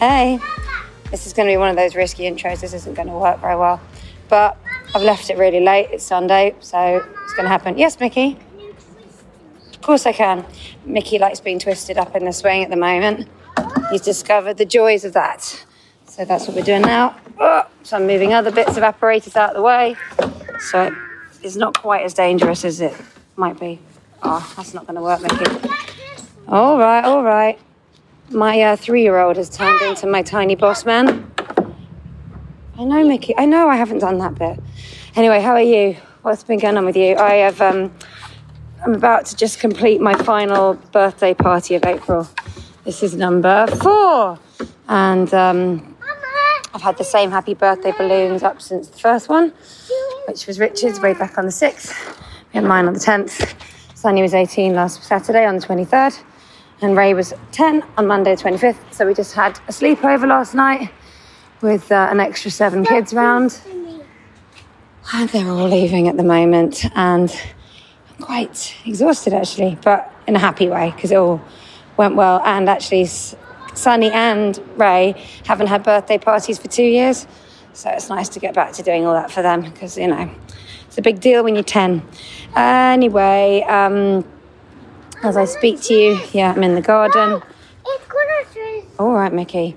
Hey, this is going to be one of those risky intros. This isn't going to work very well. But I've left it really late. It's Sunday, so it's going to happen. Yes, Mickey? Of course I can. Mickey likes being twisted up in the swing at the moment. He's discovered the joys of that. So that's what we're doing now. Oh, so I'm moving other bits of apparatus out of the way. So it's not quite as dangerous as it might be. Oh, that's not going to work, Mickey. All right, all right. My uh, three year old has turned into my tiny boss man. I know, Mickey. I know I haven't done that bit. Anyway, how are you? What's been going on with you? I have. Um, I'm about to just complete my final birthday party of April. This is number four, and um, I've had the same happy birthday balloons up since the first one, which was Richard's way back on the sixth. We had mine on the tenth. Sunny was 18 last Saturday on the 23rd, and Ray was 10 on Monday 25th. So we just had a sleepover last night with uh, an extra seven kids round. And they're all leaving at the moment, and I'm quite exhausted actually, but in a happy way because it all went well. And actually, Sunny and Ray haven't had birthday parties for two years, so it's nice to get back to doing all that for them because you know it's a big deal when you're 10. Anyway, um, as I speak to you, yeah, I'm in the garden. Tree. All right, Mickey.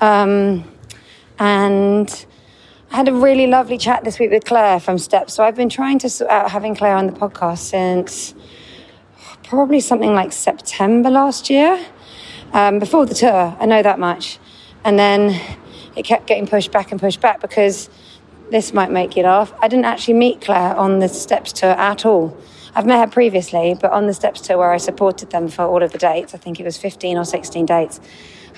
Um, and I had a really lovely chat this week with Claire from Steps. So I've been trying to sort out having Claire on the podcast since probably something like September last year, um, before the tour. I know that much. And then it kept getting pushed back and pushed back because this might make you laugh. I didn't actually meet Claire on the Steps tour at all. I've met her previously, but on the Steps tour where I supported them for all of the dates, I think it was 15 or 16 dates,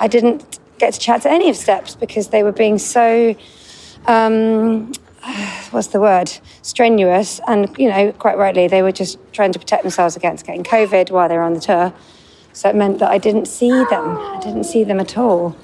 I didn't get to chat to any of Steps because they were being so, um, what's the word, strenuous. And, you know, quite rightly, they were just trying to protect themselves against getting COVID while they were on the tour. So it meant that I didn't see them. I didn't see them at all.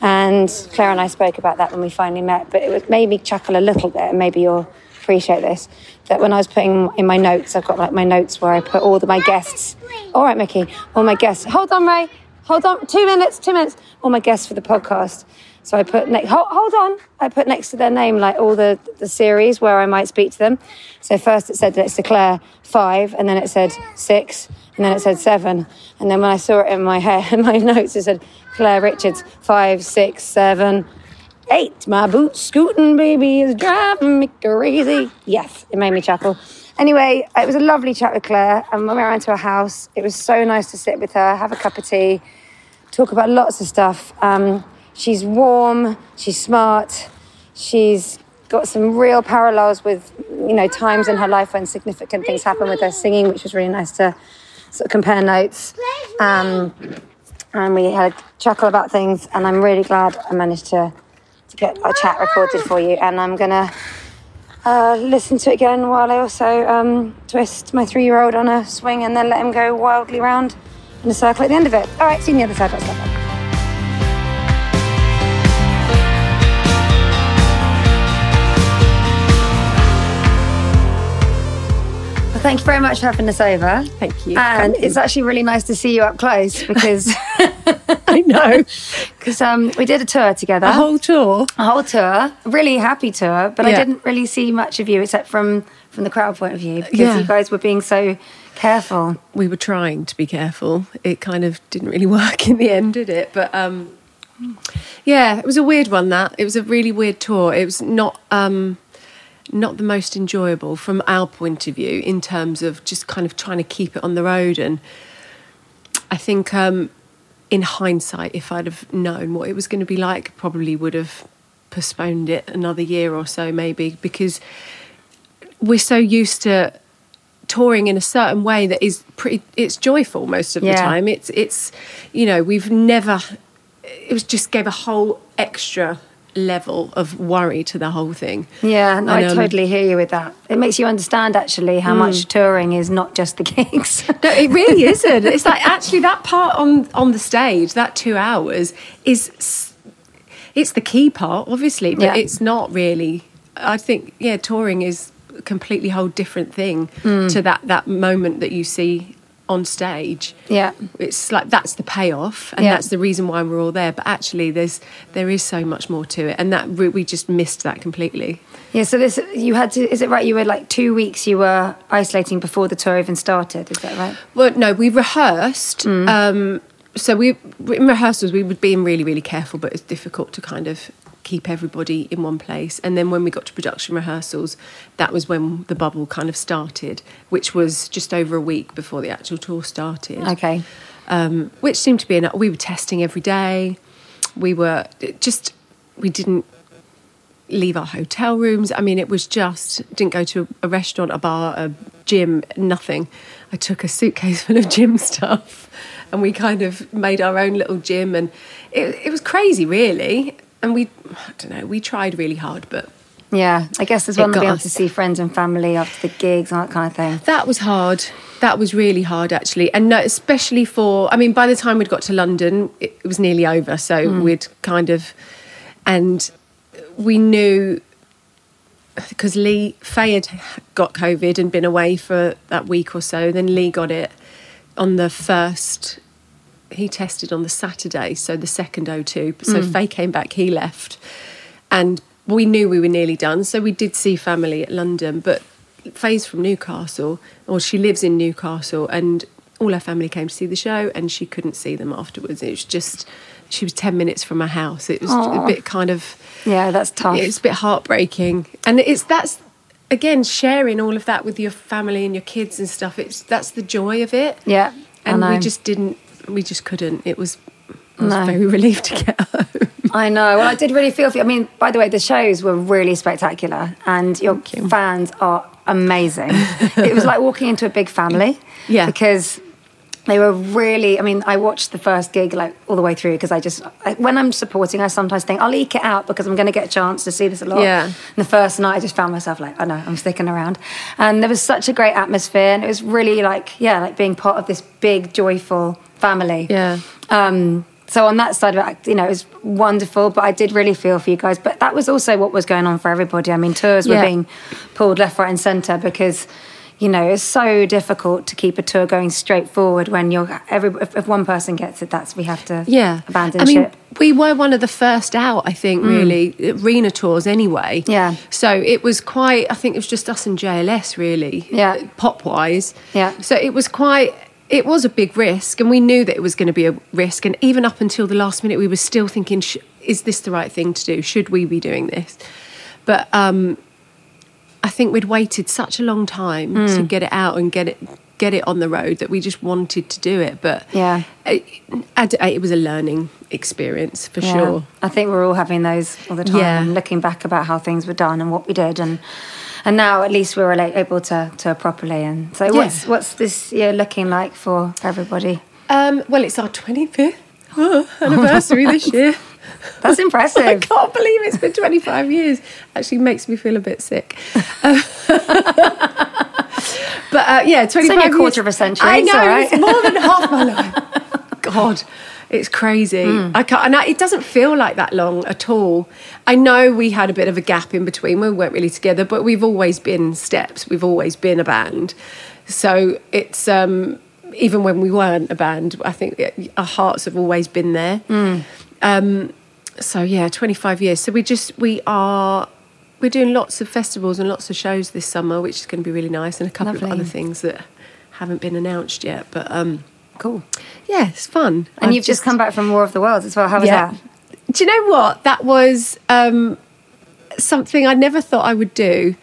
And Claire and I spoke about that when we finally met, but it made me chuckle a little bit, and maybe you'll appreciate this. That when I was putting in my notes, I've got like my notes where I put all the, my guests. All right, Mickey, all my guests. Hold on, Ray. Hold on. Two minutes, two minutes. All my guests for the podcast. So I put next, hold, hold on. I put next to their name like all the, the series where I might speak to them. So first it said let's declare five, and then it said six, and then it said seven. And then when I saw it in my hair, in my notes, it said Claire Richards, five, six, seven, eight. My boots scooting, baby, is driving me crazy. Yes, it made me chuckle. Anyway, it was a lovely chat with Claire, and when we went to her house, it was so nice to sit with her, have a cup of tea, talk about lots of stuff. Um, she's warm, she's smart, she's got some real parallels with you know, times in her life when significant things happen with her singing, which was really nice to sort of compare notes. Um, and we had a chuckle about things, and I'm really glad I managed to, to get our chat recorded for you. And I'm to uh, listen to it again while I also um, twist my three year old on a swing and then let him go wildly round in a circle at the end of it. All right, see you on the other side. Thank you very much for having us over. Thank you. And it's actually really nice to see you up close because I know. because um, we did a tour together. A whole tour. a whole tour, really happy tour, but I didn't really see much of you except from from the crowd point of view because Yeah. you guys were being so careful. We were trying to be careful. It kind of didn't really work in the end, did it? But um, yeah, it was a weird one. That it was a really weird tour. It was not um, not the most enjoyable from our point of view in terms of just kind of trying to keep it on the road. And I think um, in hindsight, if I'd have known what it was going to be like, probably would have postponed it another year or so, maybe because we're so used to touring in a certain way that is pretty it's joyful most of the time it's it's you know we've never it was just gave a whole extra level of worry to the whole thing Yeah, no, I And, um, totally hear you with that. It makes you understand actually how much touring is not just the gigs. no it really isn't it's like actually that part on on the stage that two hours is it's the key part obviously but Yeah. it's not really i think yeah touring is a completely whole different thing Hmm. to that that moment that you see on stage yeah. it's like that's the payoff and Yeah. that's the reason why we're all there but actually there's there is so much more to it and that we just missed that completely Yeah, so this you had to is it right you were like 2 weeks you were isolating before the tour even started, is that right? well no we rehearsed Mm. um so we in rehearsals we would be really really careful but it's difficult to kind of keep everybody in one place and then when we got to production rehearsals that was when the bubble kind of started which was just over a week before the actual tour started Okay. um, which seemed to be enough. We were testing every day. We were just we didn't leave our hotel rooms. I mean, it was just didn't go to a restaurant, a bar, a gym, nothing. I took a suitcase full of gym stuff, and we kind of made our own little gym, and it, it was crazy, really. And we, I don't know, we tried really hard, but Yeah, I guess there's It one to be able us. to see friends and family after the gigs and that kind of thing. That was hard. That was really hard, actually, and no, especially for. I mean, by the time we'd got to London, it, it was nearly over. So hmm. we'd kind of, and we knew because Lee Faye had got COVID and been away for that week or so. Then Lee got it on the first. He tested on the Saturday, so the second O2. So mm. Faye came back, he left, and we knew we were nearly done. So we did see family at London, but Faye's from Newcastle, or she lives in Newcastle, and all her family came to see the show, and she couldn't see them afterwards. It was just she was ten minutes from her house. It was a bit kind of Yeah, that's tough. it's a bit heartbreaking, and it's that's again sharing all of that with your family and your kids and stuff. It's that's the joy of it. Yeah, and we just didn't. We just couldn't. It was. I was No. very relieved to get home. I know. Well, I did really feel for you. I mean, by the way, the shows were really spectacular, and your fans are amazing. it was like walking into a big family. Yeah. Because they were really. I mean, I watched the first gig like all the way through because I just I, when I'm supporting, I sometimes think I'll eke it out because I'm going to get a chance to see this a lot. Yeah. And the first night, I just found myself like, I know, I'm sticking around, and there was such a great atmosphere, and it was really like, yeah, like being part of this big, joyful family. Yeah. Um, so on that side of it, you know, it was wonderful. But I did really feel for you guys. But that was also what was going on for everybody. I mean, tours were Yeah. being pulled left, right, and centre because. You know, it's so difficult to keep a tour going straight forward when you're every. If, if one person gets it, that's we have to Yeah, abandon I mean, ship. we were one of the first out. I think really arena tours anyway. Yeah. So it was quite. I think it was just us and JLS really. Yeah. Pop wise. Yeah. So it was quite. It was a big risk, and we knew that it was going to be a risk. And even up until the last minute, we were still thinking, Sh- "Is this the right thing to do? Should we be doing this?" But um, I think we'd waited such a long time Hmm. to get it out and get it get it on the road that we just wanted to do it. But Yeah. it, it was a learning experience for Yeah. sure. I think we're all having those all the time Yeah. and looking back about how things were done and what we did and And now at least we're able to tour properly. And so, what's what's this year looking like for everybody? Um, well, it's our 25th anniversary this year. That's impressive. I can't believe it's been 25 years. Actually makes me feel a bit sick. but uh, yeah, 25 only a quarter years. of a century, I know, right. it's more than half my life. God, it's crazy. Hmm. I can't, and I, it doesn't feel like that long at all. I know we had a bit of a gap in between. We weren't really together, but we've always been steps. We've always been a band. So it's um, even when we weren't a band, I think our hearts have always been there. Hmm. Um, so yeah, 25 years. So we just we are we're doing lots of festivals and lots of shows this summer, which is going to be really nice, and a couple Lovely. of other things that haven't been announced yet. But um, Cool. yeah, it's fun. And I've you've just, come back from War of the Worlds as well. How was yeah. that? Do you know what? That was um, something I never thought I would do,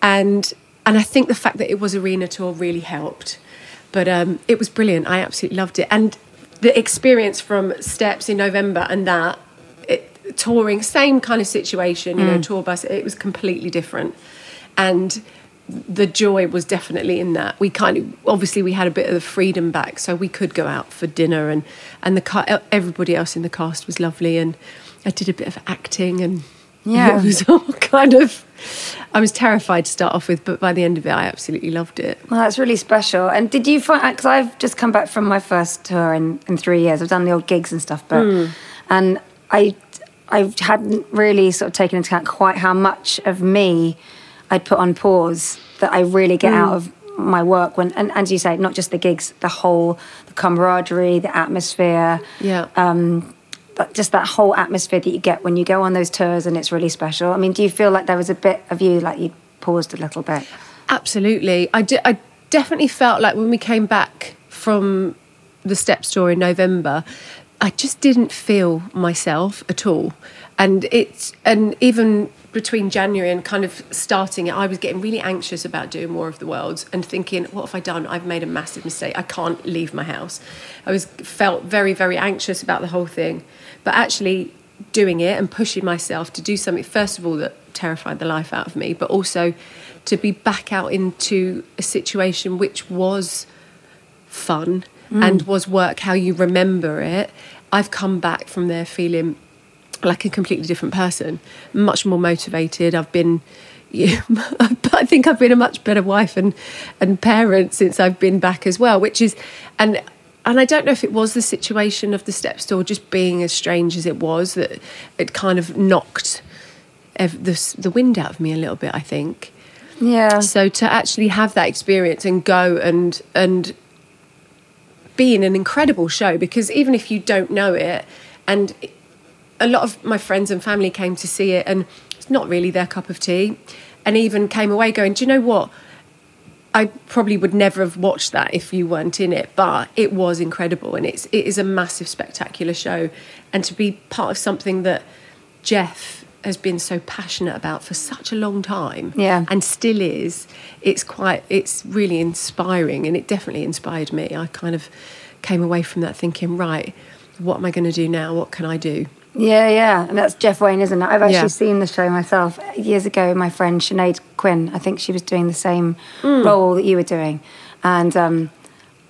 and and I think the fact that it was arena tour really helped. But um, it was brilliant. I absolutely loved it, and the experience from Steps in November and that touring, same kind of situation. You know, tour bus. It was completely different, and the joy was definitely in that. We kind of obviously we had a bit of the freedom back, so we could go out for dinner, and and the everybody else in the cast was lovely, and I did a bit of acting, and Yeah. it was all kind of. I was terrified to start off with, but by the end of it, I absolutely loved it. Well, that's really special. And did you find, because I've just come back from my first tour in, in three years, I've done the old gigs and stuff, but, Hmm. and I, I hadn't really sort of taken into account quite how much of me I'd put on pause that I really get Hmm. out of my work when, and as you say, not just the gigs, the whole, the camaraderie, the atmosphere, Yeah. but just that whole atmosphere that you get when you go on those tours and it's really special. I mean, do you feel like there was a bit of you, like you paused a little bit? Absolutely. I, de- I definitely felt like when we came back from the Steps tour in November, I just didn't feel myself at all. And it's and even between January and kind of starting it, I was getting really anxious about doing War of the Worlds and thinking, what have I done? I've made a massive mistake. I can't leave my house. I was felt very, very anxious about the whole thing. But actually doing it and pushing myself to do something, first of all, that terrified the life out of me, but also to be back out into a situation which was fun Mm. and was work how you remember it. I've come back from there feeling like a completely different person, much more motivated. I've been, yeah, I think I've been a much better wife and and parent since I've been back as well. Which is, and and I don't know if it was the situation of the Steps tour just being as strange as it was that it kind of knocked ev- the the wind out of me a little bit. I think. Yeah. So to actually have that experience and go and and be in an incredible show because even if you don't know it, and a lot of my friends and family came to see it, and it's not really their cup of tea, and even came away going, do you know what? I probably would never have watched that if you weren't in it, but it was incredible, and it's it is a massive, spectacular show, and to be part of something that Jeff has been so passionate about for such a long time, Yeah. and still is. It's quite, it's really inspiring, and it definitely inspired me. I kind of came away from that thinking, right, what am I going to do now? What can I do? Yeah, yeah, and that's Jeff Wayne, isn't it? I've actually Yeah. seen the show myself years ago. My friend Sinead Quinn, I think she was doing the same Hmm. role that you were doing, and um,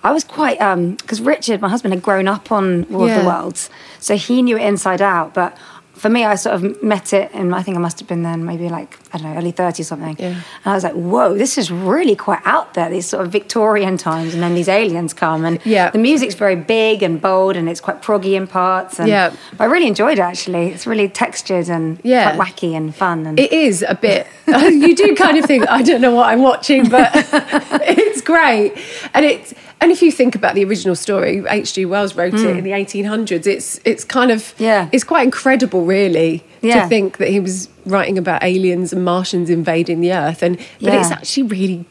I was quite because Richard, my husband, had grown up on War of the Worlds, so he knew it inside out. But for me, I sort of met it, and I think I must have been then maybe like I don't know, early thirty something. Yeah. And I was like, whoa, this is really quite out there. These sort of Victorian times, and then these aliens come, and Yeah. the music's very big and bold, and it's quite proggy in parts. And Yeah. I really enjoyed it actually. It's really textured and Yeah. quite wacky and fun. And It is a bit. you do kind of think I don't know what I'm watching, but it's great. And it's and if you think about the original story, H.G. Wells wrote it in the 1800s. It's it's kind of Hmm. Yeah. It's quite incredible, really, Yeah. to think that he was writing about aliens and Martians invading the Earth, and but it's actually really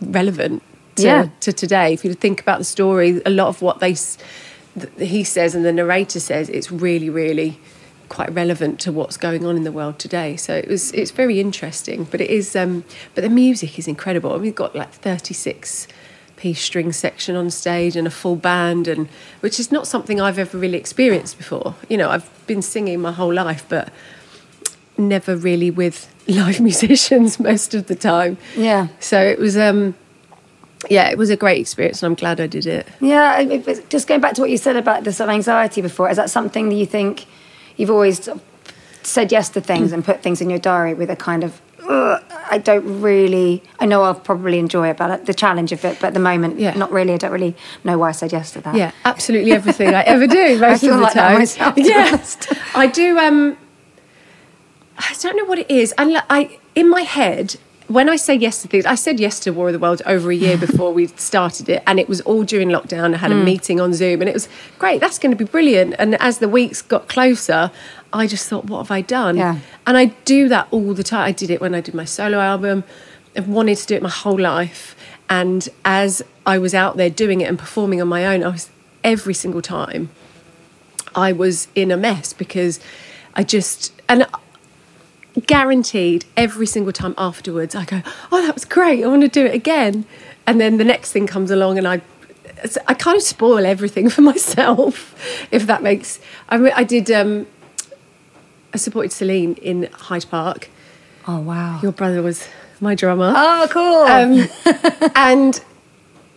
relevant to, Yeah. to today. If you think about the story, a lot of what they th- he says and the narrator says, it's really, really quite relevant to what's going on in the world today. So it was it's very interesting. But it is um but the music is incredible. I mean, we've got like 36 piece string section on stage and a full band and which is not something I've ever really experienced before. You know, I've been singing my whole life but never really with live musicians most of the time. Yeah. So it was, um, yeah, it was a great experience, and I'm glad I did it. Yeah, just going back to what you said about the sort of anxiety before, is that something that you think you've always said yes to things and put things in your diary with a kind of, "Ugh, I don't really, I know I'll probably enjoy it, but the challenge of it, but at the moment, Yeah. not really. I don't really know why I said yes to that. Yeah, absolutely everything I ever do. Most feel of the like that time. myself, to be yeah. I do. Um, I don't know what it is. I, I in my head when I say yes to things, I said yes to War of the Worlds over a year before we started it, and it was all during lockdown. I had a meeting on Zoom, and it was great. That's going to be brilliant. And as the weeks got closer, I just thought, what have I done? Yeah. And I do that all the time. I did it when I did my solo album. I've wanted to do it my whole life. And as I was out there doing it and performing on my own, I was every single time I was in a mess because I just and guaranteed every single time afterwards I go, oh that was great, I want to do it again, and then the next thing comes along and I. I kind of spoil everything for myself, if that makes. I, mean, I did. Um, I supported Celine in Hyde Park. Oh, wow. Your brother was my drummer. oh, cool. Um, and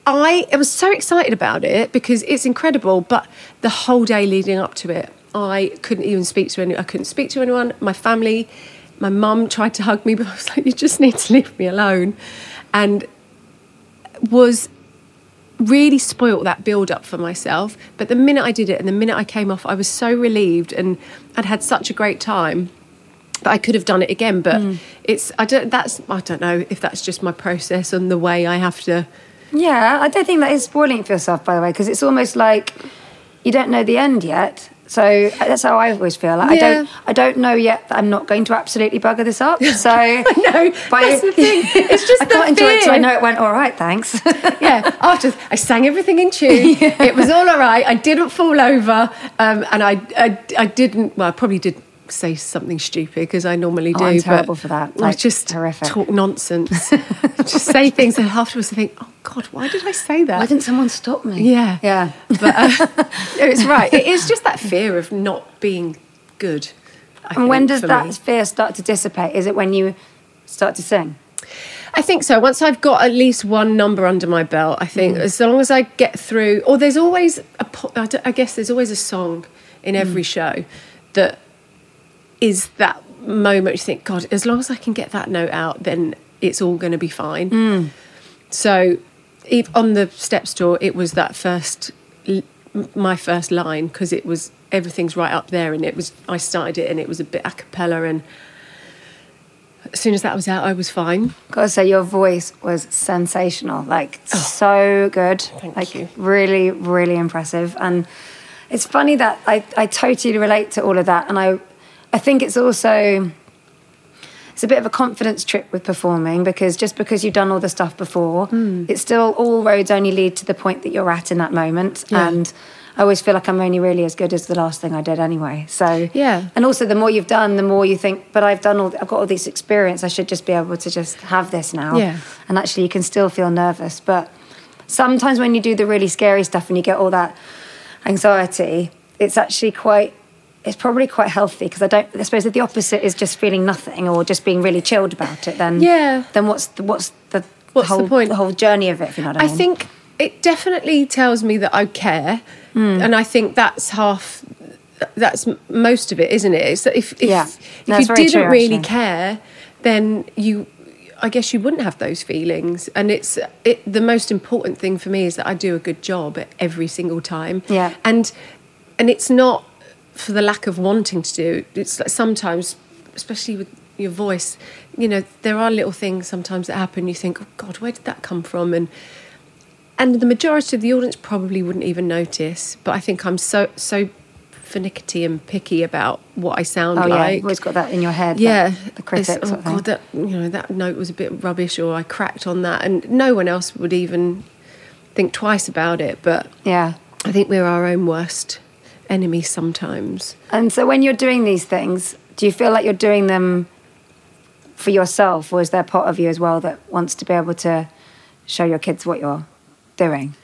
I, I was so excited about it because it's incredible. But the whole day leading up to it, I couldn't even speak to anyone. I couldn't speak to anyone. My family, my mum tried to hug me, but I was like, "You just need to leave me alone," and was really spoilt that build up for myself. But the minute I did it and the minute I came off, I was so relieved and I'd had such a great time that I could have done it again. But mm. it's I don't that's I don't know if that's just my process and the way I have to. Yeah, I don't think that is spoiling it for yourself, by the way, because it's almost like you don't know the end yet. So that's how I always feel. Like I don't, I don't know yet that I'm not going to absolutely bugger this up. So I know, that's the thing. It's just I the can't enjoy it I know it went all right. Thanks. Yeah, after I sang everything in tune, it was all alright. I didn't fall over, um, and I, I I didn't. Well, I probably did say something stupid because I normally do. Oh, I'm but terrible for that. I just horrific. talk nonsense, just say things, and afterwards I think, oh God, why did I say that? Why didn't someone stop me? Yeah. Yeah. But uh, it's right. It is just that fear of not being good. I And when does that me. fear start to dissipate? Is it when you start to sing? I think so. Once I've got at least one number under my belt, I think Mm. as long as I get through, or there's always a, I guess there's always a song in Mm. every show that is that moment you think, God, as long as I can get that note out, then it's all going to be fine. Mm. So, if, on the Steps tour, it was that first, my first line because it was everything's right up there, and it was I started it, and it was a bit a cappella, and as soon as that was out, I was fine. Gotta say, your voice was sensational. Like oh. so good. Oh. Thank like you. really, really impressive. And it's funny that I, I totally relate to all of that. And I I think it's also it's a bit of a confidence trip with performing because just because you've done all the stuff before, Hmm. it's still all roads only lead to the point that you're at in that moment. Yeah. And I always feel like I'm only really as good as the last thing I did anyway. So Yeah. and also, the more you've done, the more you think, but I've done all, I've got all this experience. I should just be able to just have this now. Yeah. And actually, you can still feel nervous. But sometimes when you do the really scary stuff and you get all that anxiety, it's actually quite, it's probably quite healthy because I don't, I suppose if the opposite is just feeling nothing or just being really chilled about it, then, Yeah. then what's the, what's the, What's the whole, point? The whole journey of it, if you know what I I mean. think it definitely tells me that I care, Hmm. and I think that's half. That's most of it, isn't it? It's that if if, Yeah. if That's you didn't true, really actually. care, then you, I guess you wouldn't have those feelings. And it's it. The most important thing for me is that I do a good job at every single time. Yeah. and and it's not for the lack of wanting to do. It's like sometimes, especially with your voice, you know, there are little things sometimes that happen. You think, oh God, where did that come from? And and the majority of the audience probably wouldn't even notice. But I think I'm so so finicky and picky about what I sound oh, yeah. like. You've always got that in your head. Yeah, that- The critics. Oh. God, that you know that note was a bit rubbish, or I cracked on that, and no one else would even think twice about it. But yeah. I think we're our own worst enemy sometimes. And so when you're doing these things, do you feel like you're doing them for yourself, or is there part of you as well that wants to be able to show your kids what you're doing?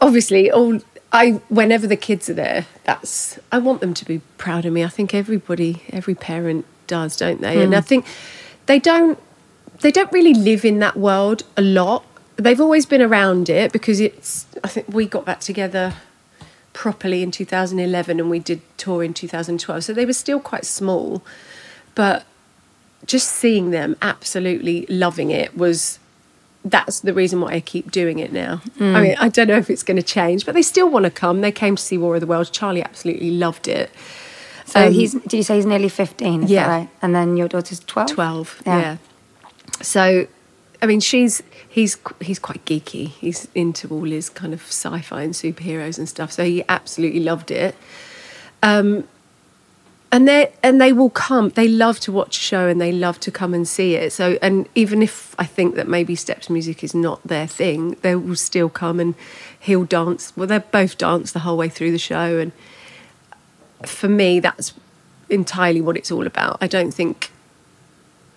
obviously all I whenever the kids are there, that's I want them to be proud of me. I think everybody, every parent does, don't they? And I hmm. think they don't they don't really live in that world a lot. They've always been around it because it's. I think we got back together properly in 2011 and we did tour in 2012, so they were still quite small, but just seeing them absolutely loving it was that's the reason why I keep doing it now. I mean, I don't know if it's going to change, but they still want to come. They came to see War of the Worlds. Charlie absolutely loved it. So Um, he's. Did you say he's nearly fifteen? Is yeah. that right? And then your daughter's twelve. 12 Yeah. yeah. so i mean she's he's he's quite geeky. He's into all his kind of sci-fi and superheroes and stuff so he absolutely loved it. Um and they and they will come they love to watch a show and they love to come and see it. So and even if i think that maybe steps music is not their thing they will still come and he'll dance well they both dance the whole way through the show. And for me that's entirely what it's all about. I don't think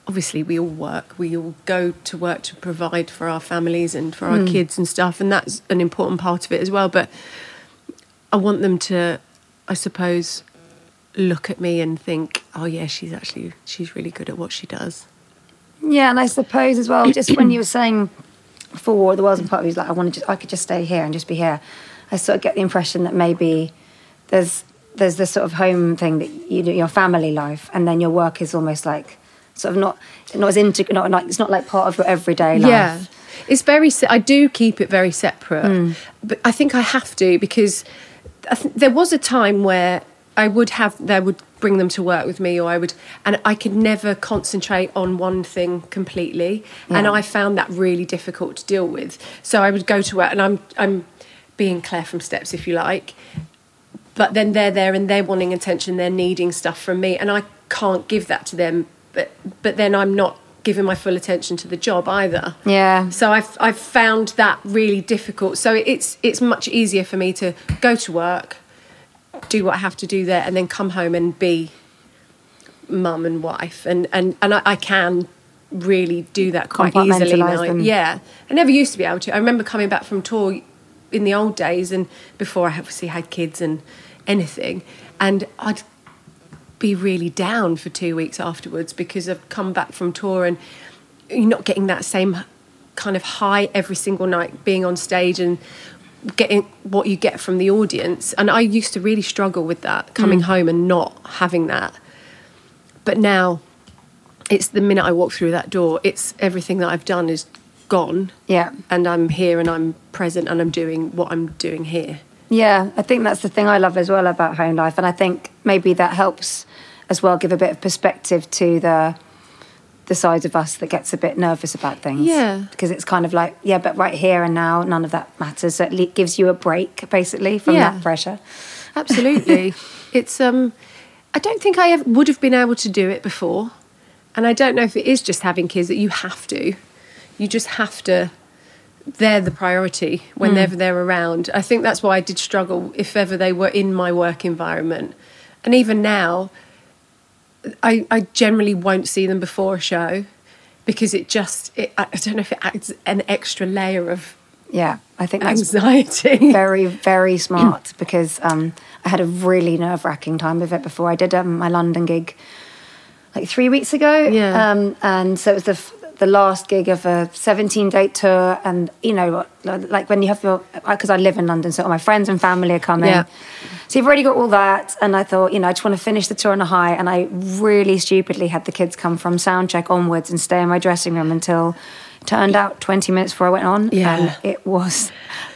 obviously we all work we all go to work to provide for our families and for our hmm. kids and stuff and that's an important part of it as well but i want them to i suppose look at me and think oh yeah she's actually she's really good at what she does Yeah, and I suppose as well, just when you were saying before the world's and part of you was like, I want to just, I could just stay here and just be here. I sort of get the impression that maybe there's there's this sort of home thing that you do, your family life, and then your work is almost like sort of not not as integral, not like it's not like part of your everyday life. Yeah, it's very. Se- I do keep it very separate, hmm. but I think I have to because I th- there was a time where I would have they would bring them to work with me, or I would, and I could never concentrate on one thing completely, and I found that really difficult to deal with. So I would go to work, and I'm I'm being Claire from Steps, if you like, but then they're there and they're wanting attention, they're needing stuff from me, and I can't give that to them. But but then I'm not giving my full attention to the job either. Yeah. So I've I've found that really difficult. So it's it's much easier for me to go to work, do what I have to do there, and then come home and be mum and wife, and and and I, I can really do that quite easily now. Them. Yeah, I never used to be able to. I remember coming back from tour in the old days, and before I obviously had kids and anything, and I'd be really down for two weeks afterwards because I've come back from tour and you're not getting that same kind of high every single night being on stage and getting what you get from the audience. And I used to really struggle with that coming mm. home and not having that. But now it's the minute I walk through that door, it's everything that I've done is gone. Yeah. And I'm here and I'm present and I'm doing what I'm doing here. Yeah, I think that's the thing I love as well about home life, and I think maybe that helps as well give a bit of perspective to the the side of us that gets a bit nervous about things. Yeah. because it's kind of like yeah, but right here and now, none of that matters. So it gives you a break basically from Yeah. that pressure. Absolutely. it's um I don't think I ever would have been able to do it before. And I don't know if it is just having kids that you have to. You just have to they're the priority whenever they're around. I think that's why I did struggle if ever they were in my work environment. And even now I, I generally won't see them before a show because it just it, I don't know if it adds an extra layer of Yeah, I think that's anxiety. very very smart because um, I had a really nerve wracking time with it before I did um, my London gig like three weeks ago. Yeah. Um, and so it was the f- the last gig of a 17 date tour, and you know, like when you have your because I live in London, so all my friends and family are coming. Yeah. So you've already got all that, and I thought, you know, I just want to finish the tour on a high, and I really stupidly had the kids come from soundcheck onwards and stay in my dressing room until. Turned out 20 minutes before I went on, Yeah. and it was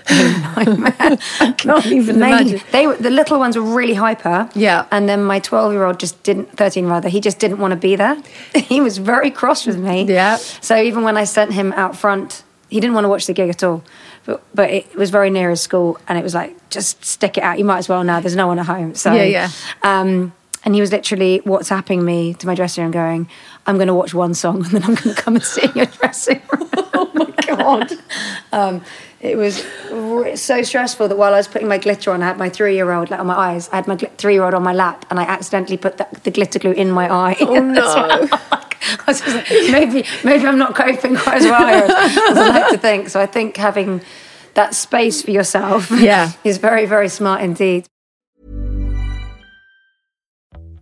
a nightmare. I can't even imagine. They were, the little ones were really hyper. Yeah. And then my 12 year old just didn't, 13 rather, he just didn't want to be there. he was very cross with me. Yeah. So even when I sent him out front, he didn't want to watch the gig at all. But, but it was very near his school and it was like, just stick it out. You might as well now. There's no one at home. So, Yeah, yeah. Um, and he was literally WhatsApping me to my dressing room going, I'm going to watch one song and then I'm going to come and sit in your dressing room. oh my God. Um, it was so stressful that while I was putting my glitter on, I had my three year old like, on my eyes. I had my three year old on my lap and I accidentally put the, the glitter glue in my eye. Oh no. I was just like, maybe, maybe I'm not coping quite as well as I like to think. So I think having that space for yourself Yeah. is very, very smart indeed.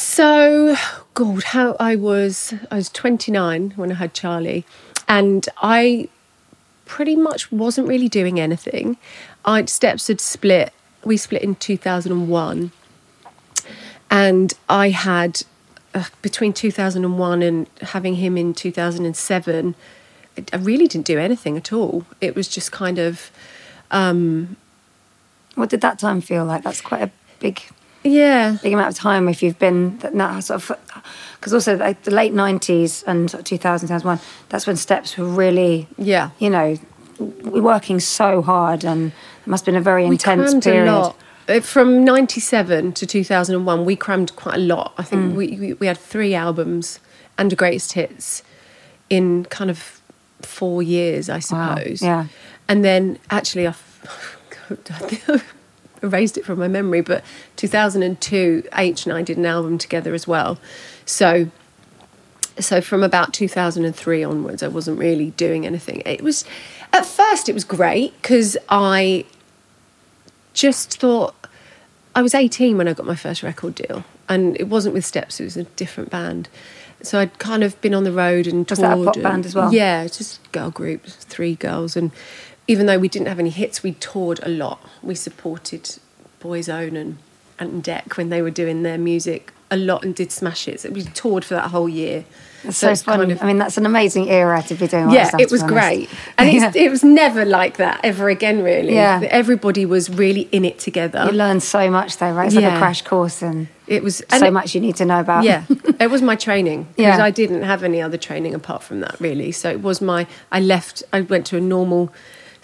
So, God, how I was, I was 29 when I had Charlie, and I pretty much wasn't really doing anything. I steps had split. We split in 2001, and I had uh, between 2001 and having him in 2007. I- I really didn't do anything at all. It was just kind of, um, What did that time feel like? That's quite a big, yeah, big amount of time if you've been that that sort of. Because also like the late nineties and sort of 2000, 2001, that's when steps were really, yeah. you know, w- working so hard, and it must have been a very we intense crammed period. a lot. Uh, From 97 to 2001, we crammed quite a lot. I think Mm. we, we, we had three albums and a greatest hits in kind of four years, I Wow, suppose. yeah. And then actually, I've erased it from my memory, but 2002, H and I did an album together as well. So so from about 2003 onwards i wasn't really doing anything it was at first it was great because i just thought i was 18 when i got my first record deal and it wasn't with steps it was a different band so i'd kind of been on the road and Was that a pop and- band as well? yeah just girl group three girls and even though we didn't have any hits we toured a lot we supported boyzone and and Dec when they were doing their music a lot and did smash hits we toured for that whole year It's so, it's fun. kind of- I mean, that's an amazing era to be doing. yeah, stuff, it was great, and Yeah. it's, it was never like that ever again. Really, Yeah. everybody was really in it together. You learn so much though, right? It's like a crash course, and it was and so it- much you need to know about. Yeah, it was my training because Yeah. I didn't have any other training apart from that, really. So it was my. I left. I went to a normal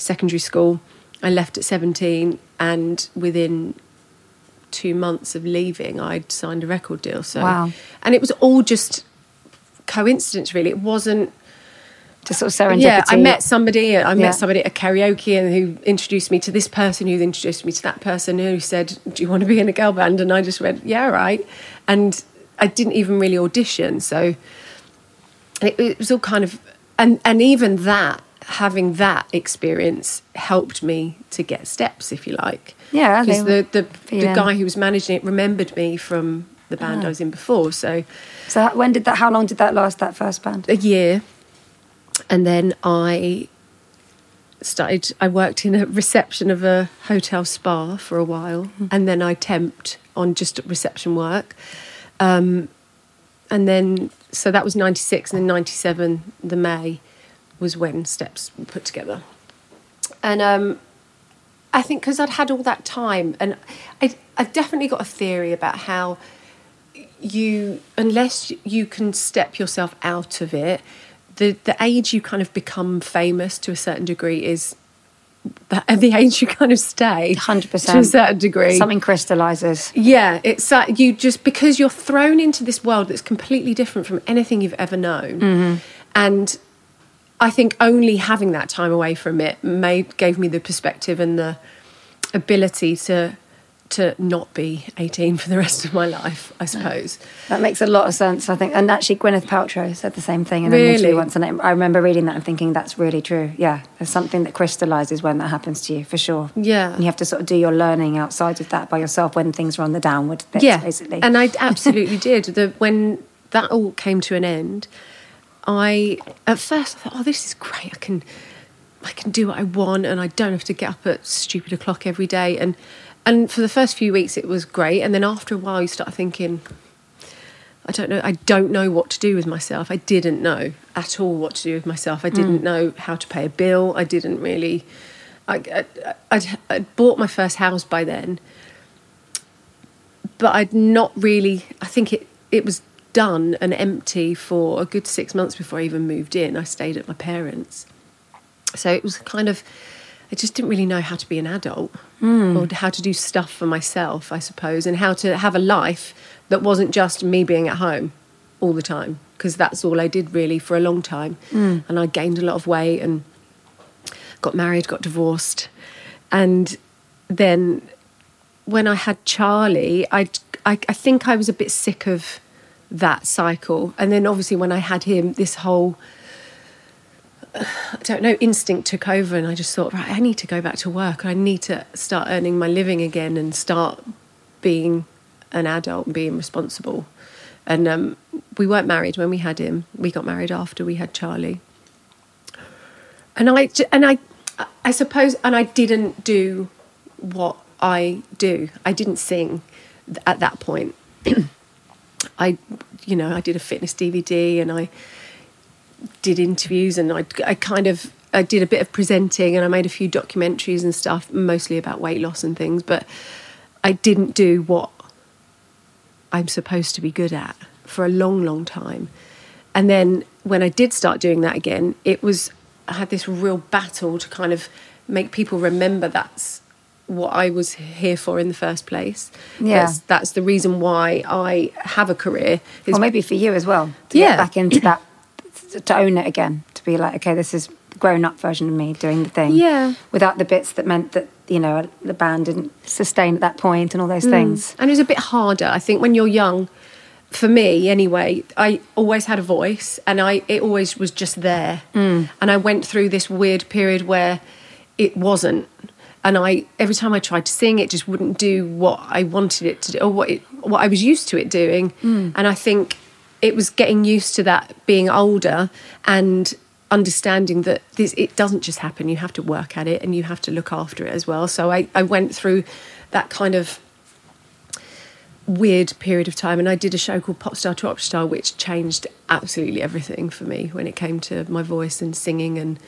secondary school. I left at seventeen, and within two months of leaving, I'd signed a record deal. So, Wow. and it was all just coincidence, really. It wasn't. just sort of serendipity. Yeah, I met somebody. I met Yeah. somebody at a karaoke, and who introduced me to this person, who introduced me to that person, who said, "Do you want to be in a girl band?" And I just went, "Yeah, right." And I didn't even really audition, so it, it was all kind of, and and even that, having that experience helped me to get steps, if you like. Yeah, because the the, the guy who was managing it remembered me from the band I was in before, so So when did that? How long did that last? That first band? a year and then i started i worked in a reception of a hotel spa for a while and then i temped on just reception work um, and then so that was 96 and then 97 the may was when steps were put together. And um, I think because I'd had all that time, and I, I've definitely got a theory about how you, unless you can step yourself out of it, the, the age you kind of become famous to a certain degree is the, the age you kind of stay 100%. to a certain degree. Something crystallizes. Yeah, it's that you just because you're thrown into this world that's completely different from anything you've ever known, and I think only having that time away from it made gave me the perspective and the ability to to not be 18 for the rest of my life, I suppose. That makes a lot of sense, I think. And actually, Gwyneth Paltrow said the same thing in an Really? interview once. And I I remember reading that and thinking that's really true. Yeah, there's something that crystallizes when that happens to you, for sure. Yeah. And you have to sort of do your learning outside of that by yourself when things are on the downward bits, yeah, basically. And I absolutely did. The, when that all came to an end, I at first I thought, "Oh, this is great. I can, I can do what I want, and I don't have to get up at stupid o'clock every day." And and for the first few weeks, it was great. And then after a while, you start thinking, I don't know. I don't know what to do with myself. I didn't know at all what to do with myself. I didn't mm. know how to pay a bill. I didn't really. I, I, I'd, I'd bought my first house by then, but I'd not really. I think it it was done and empty for a good six months before I even moved in. I stayed at my parents, so it was kind of. I just didn't really know how to be an adult hmm. or how to do stuff for myself, I suppose, and how to have a life that wasn't just me being at home all the time because that's all I did really for a long time. Hmm. And I gained a lot of weight and got married, got divorced, and then when I had Charlie, I, I I think I was a bit sick of that cycle, and then obviously when I had him, this whole I don't know, instinct took over, and I just thought, right, I need to go back to work. I need to start earning my living again and start being an adult and being responsible. And um, we weren't married when we had him. We got married after we had Charlie. And I and I, I suppose, and I didn't do what I do. I didn't sing at that point. I, you know, I did a fitness DVD and I did interviews and I, I kind of I did a bit of presenting and I made a few documentaries and stuff, mostly about weight loss and things. But I didn't do what I'm supposed to be good at for a long, long time. And then when I did start doing that again, it was I had this real battle to kind of make people remember that's what I was here for in the first place. Yeah. That's, that's the reason why I have a career. is or maybe for you as well to Yeah. get back into that to own it again to be like okay this is grown up version of me doing the thing Yeah. without the bits that meant that you know the band didn't sustain at that point and all those mm. things And it was a bit harder. I think when you're young, for me anyway, I always had a voice and I it always was just there. Mm. And I went through this weird period where it wasn't. And I every time I tried to sing, it just wouldn't do what I wanted it to do or what it, what I was used to it doing. Mm. And I think it was getting used to that being older and understanding that this it doesn't just happen. You have to work at it and you have to look after it as well. So i, I went through that kind of weird period of time and I did a show called Popstar to Operastar which changed absolutely everything for me when it came to my voice and singing and,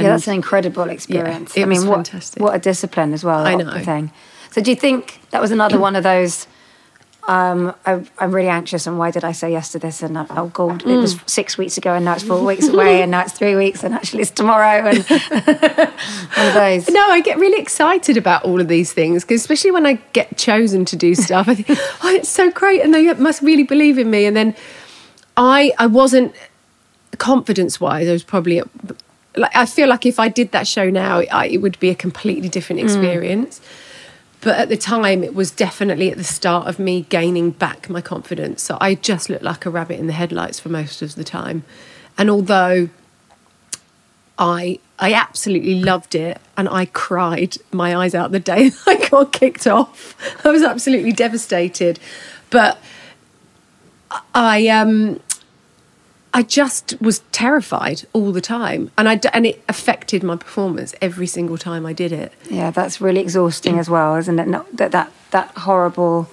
and yeah that's an incredible experience it i mean what fantastic. what a discipline as well I know. thing so do you think that was another one of those um, I, I'm really anxious, and why did I say yes to this? And oh god, it was Mm. six weeks ago, and now it's four weeks away, and now it's three weeks, and actually it's tomorrow, and one of those. No, I get really excited about all of these things because especially when I get chosen to do stuff, I think, oh, it's so great, and they must really believe in me. And then I, I wasn't confidence wise. I was probably like I feel like if I did that show now, I, it would be a completely different experience. But at the time, it was definitely at the start of me gaining back my confidence. So I just looked like a rabbit in the headlights for most of the time. And although I I absolutely loved it and I cried my eyes out the day I got kicked off. I was absolutely devastated. But I um I just was terrified all the time and I d- and it affected my performance every single time I did it. Yeah, that's really exhausting as well, isn't it? Not, that that that horrible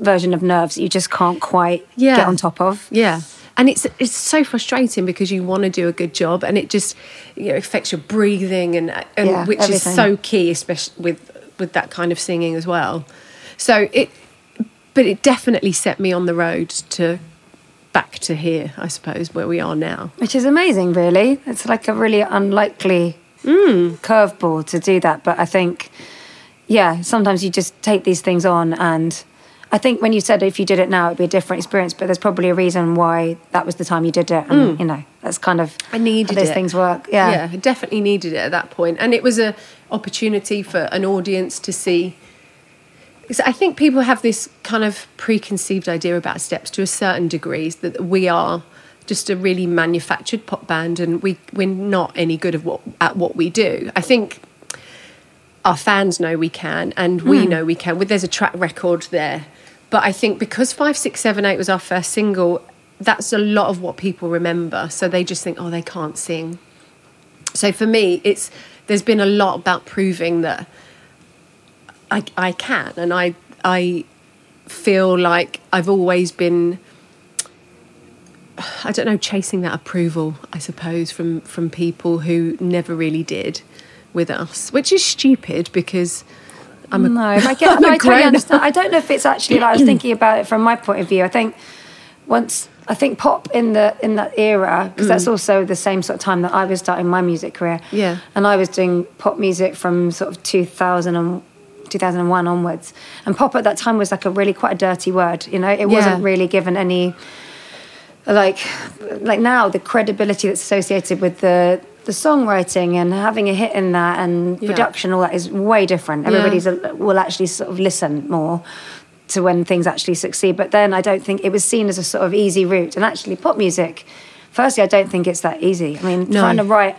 version of nerves that you just can't quite Yeah. get on top of. Yeah. and it's it's so frustrating because you want to do a good job and it just you know affects your breathing and, and Yeah, which everything. is so key especially with with that kind of singing as well so it but it definitely set me on the road to back to here i suppose where we are now Which is amazing, really. It's like a really unlikely hmm. curveball to do that. But I think, yeah, sometimes you just take these things on. And I think when you said if you did it now, it'd be a different experience. But there's probably a reason why that was the time you did it. And, hmm. you know, that's kind of I needed how those it. things work. Yeah. yeah, I definitely needed it at that point. point, and it was a opportunity for an audience to see. Because I think people have this kind of preconceived idea about Steps to a certain degree that we are just a really manufactured pop band, and we we're not any good at what at what we do. I think our fans know we can, and we hmm. know we can. There's a track record there, but I think because five, six, seven, eight was our first single, that's a lot of what people remember. So they just think, oh, they can't sing. So for me, it's there's been a lot about proving that I I can, and I I feel like I've always been. I don't know, chasing that approval, I suppose, from from people who never really did with us, which is stupid because I'm a No, I get. No, I totally understand. I don't know if it's actually like I was thinking about it from my point of view. I think once I think pop in the in that era because that's mm. also the same sort of time that I was starting my music career. Yeah. and I was doing pop music from sort of 2000 and 2001 onwards. And pop at that time was like a really quite a dirty word. You know, it wasn't really given any like like now the credibility that's associated with the the songwriting and having a hit in that and Yeah. production all that is way different everybody's a, will actually sort of listen more to when things actually succeed but then i don't think it was seen as a sort of easy route and actually pop music firstly i don't think it's that easy i mean No. trying to write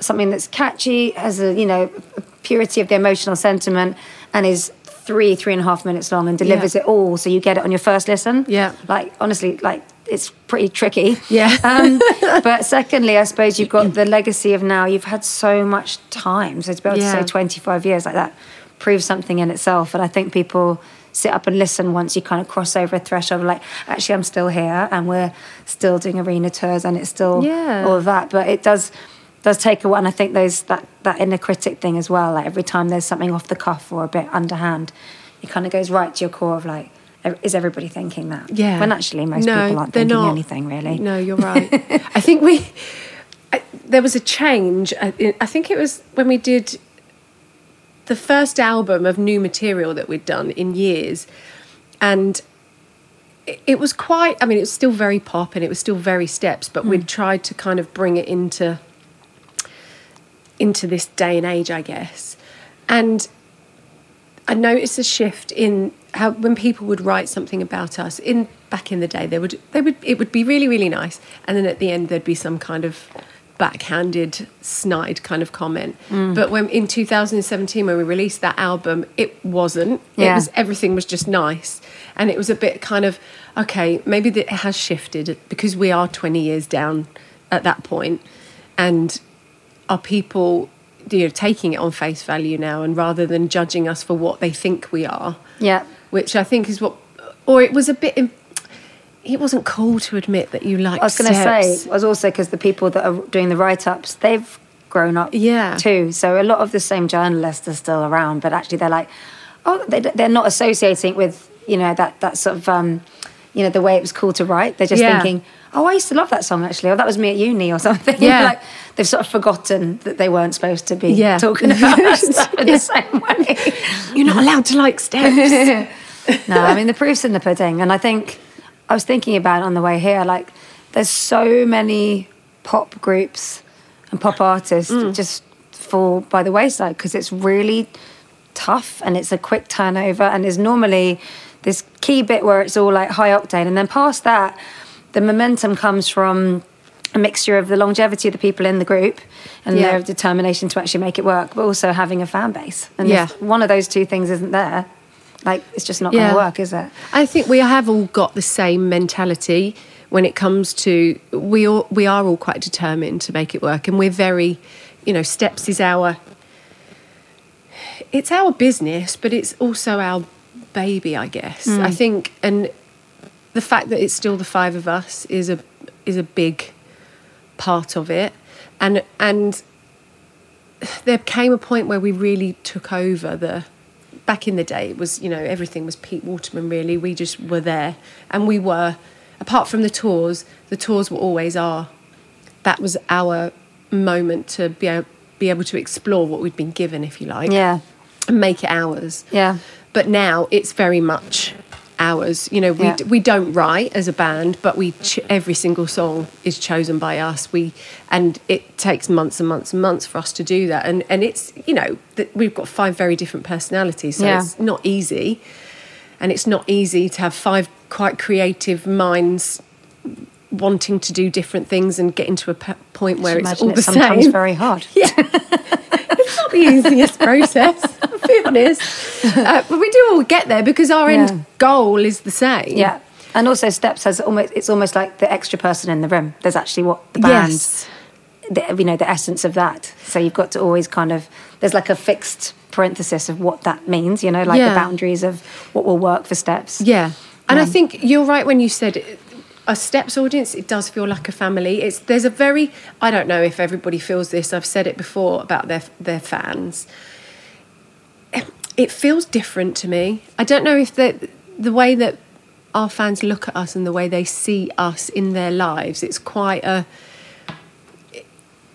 something that's catchy has a you know a purity of the emotional sentiment and is three three and a half minutes long and delivers Yeah. it all so you get it on your first listen Yeah. like honestly like it's pretty tricky Yeah. um, but secondly i suppose you've got the legacy of now you've had so much time so to be able Yeah. to say 25 years like that proves something in itself and i think people sit up and listen once you kind of cross over a threshold like actually i'm still here and we're still doing arena tours and it's still Yeah. all of that but it does does take a and i think there's that that inner critic thing as well like every time there's something off the cuff or a bit underhand it kind of goes right to your core of like is everybody thinking that Yeah. when actually most No, people aren't thinking not. anything really No, you're right. I think we. I, there was a change. I, I think it was when we did the first album of new material that we'd done in years, and it, it was quite. I mean, it was still very pop and it was still very steps, but hmm. we'd tried to kind of bring it into into this day and age, I guess, and. I noticed a shift in how when people would write something about us in back in the day they would they would it would be really really nice. And then at the end there'd be some kind of backhanded snide kind of comment. Mm. But when in 2017 when we released that album it wasn't. It Yeah. was everything was just nice. And it was a bit kind of okay maybe it has shifted because we are 20 years down at that point. And are people you know taking it on face value now and rather than judging us for what they think we are yeah which i think is what or it was a bit it wasn't cool to admit that you like I was going to say was also because the people that are doing the write ups, they've grown up Yeah. too. So a lot of the same journalists are still around, but actually they're like, oh, they, they're not associating with you know that that sort of um, you know the way it was cool to write. They're just Yeah. thinking, oh, I used to love that song actually, or that was me at uni or something. Yeah. like they've sort of forgotten that they weren't supposed to be Yeah. talking about stuff in the same way. you're not allowed to like steps no, I mean the proof's in the pudding, and I think I was thinking about it on the way here. Like, there's so many pop groups and pop artists that just fall by the wayside because it's really tough and it's a quick turnover, and there's normally this key bit where it's all like high octane, and then past that, the momentum comes from a mixture of the longevity of the people in the group and Yeah. their determination to actually make it work, but also having a fan base. And Yeah. if one of those two things isn't there, like it's just not going to work, is it? I think we have all got the same mentality when it comes to we all we are all quite determined to make it work, and we're very, you know, steps is our. It's our business, but it's also our baby, I guess. I mm. think, and the fact that it's still the five of us is a is a big part of it, and and there came a point where we really took over the. Back in the day, it was you know everything was Pete Waterman. Really, we just were there, and we were. Apart from the tours, the tours were always our. That was our moment to be able, be able to explore what we'd been given, if you like Yeah. and make it ours. Yeah. But now it's very much ours. You know, we Yeah. we don't write as a band, but we ch- every single song is chosen by us. We and it takes months and months and months for us to do that. And and it's you know that we've got five very different personalities, so Yeah. it's not easy. And it's not easy to have five quite creative minds wanting to do different things and get into a p- point where it's all it the sometimes same. very hard. Yeah. it's not the easiest process, I'll be honest. Uh, but we do all get there because our Yeah. end goal is the same. Yeah. And also Steps has almost it's almost like the extra person in the room. There's actually what the band Yes. the, you know the essence of that. So you've got to always kind of there's like a fixed parenthesis of what that means. You know, like Yeah. the boundaries of what will work for steps. Yeah. And I Um, think you're right when you said it, a steps audience it does feel like a family it's there's a very i don't know if everybody feels this i've said it before about their their fans it feels different to me i don't know if the the way that our fans look at us and the way they see us in their lives it's quite a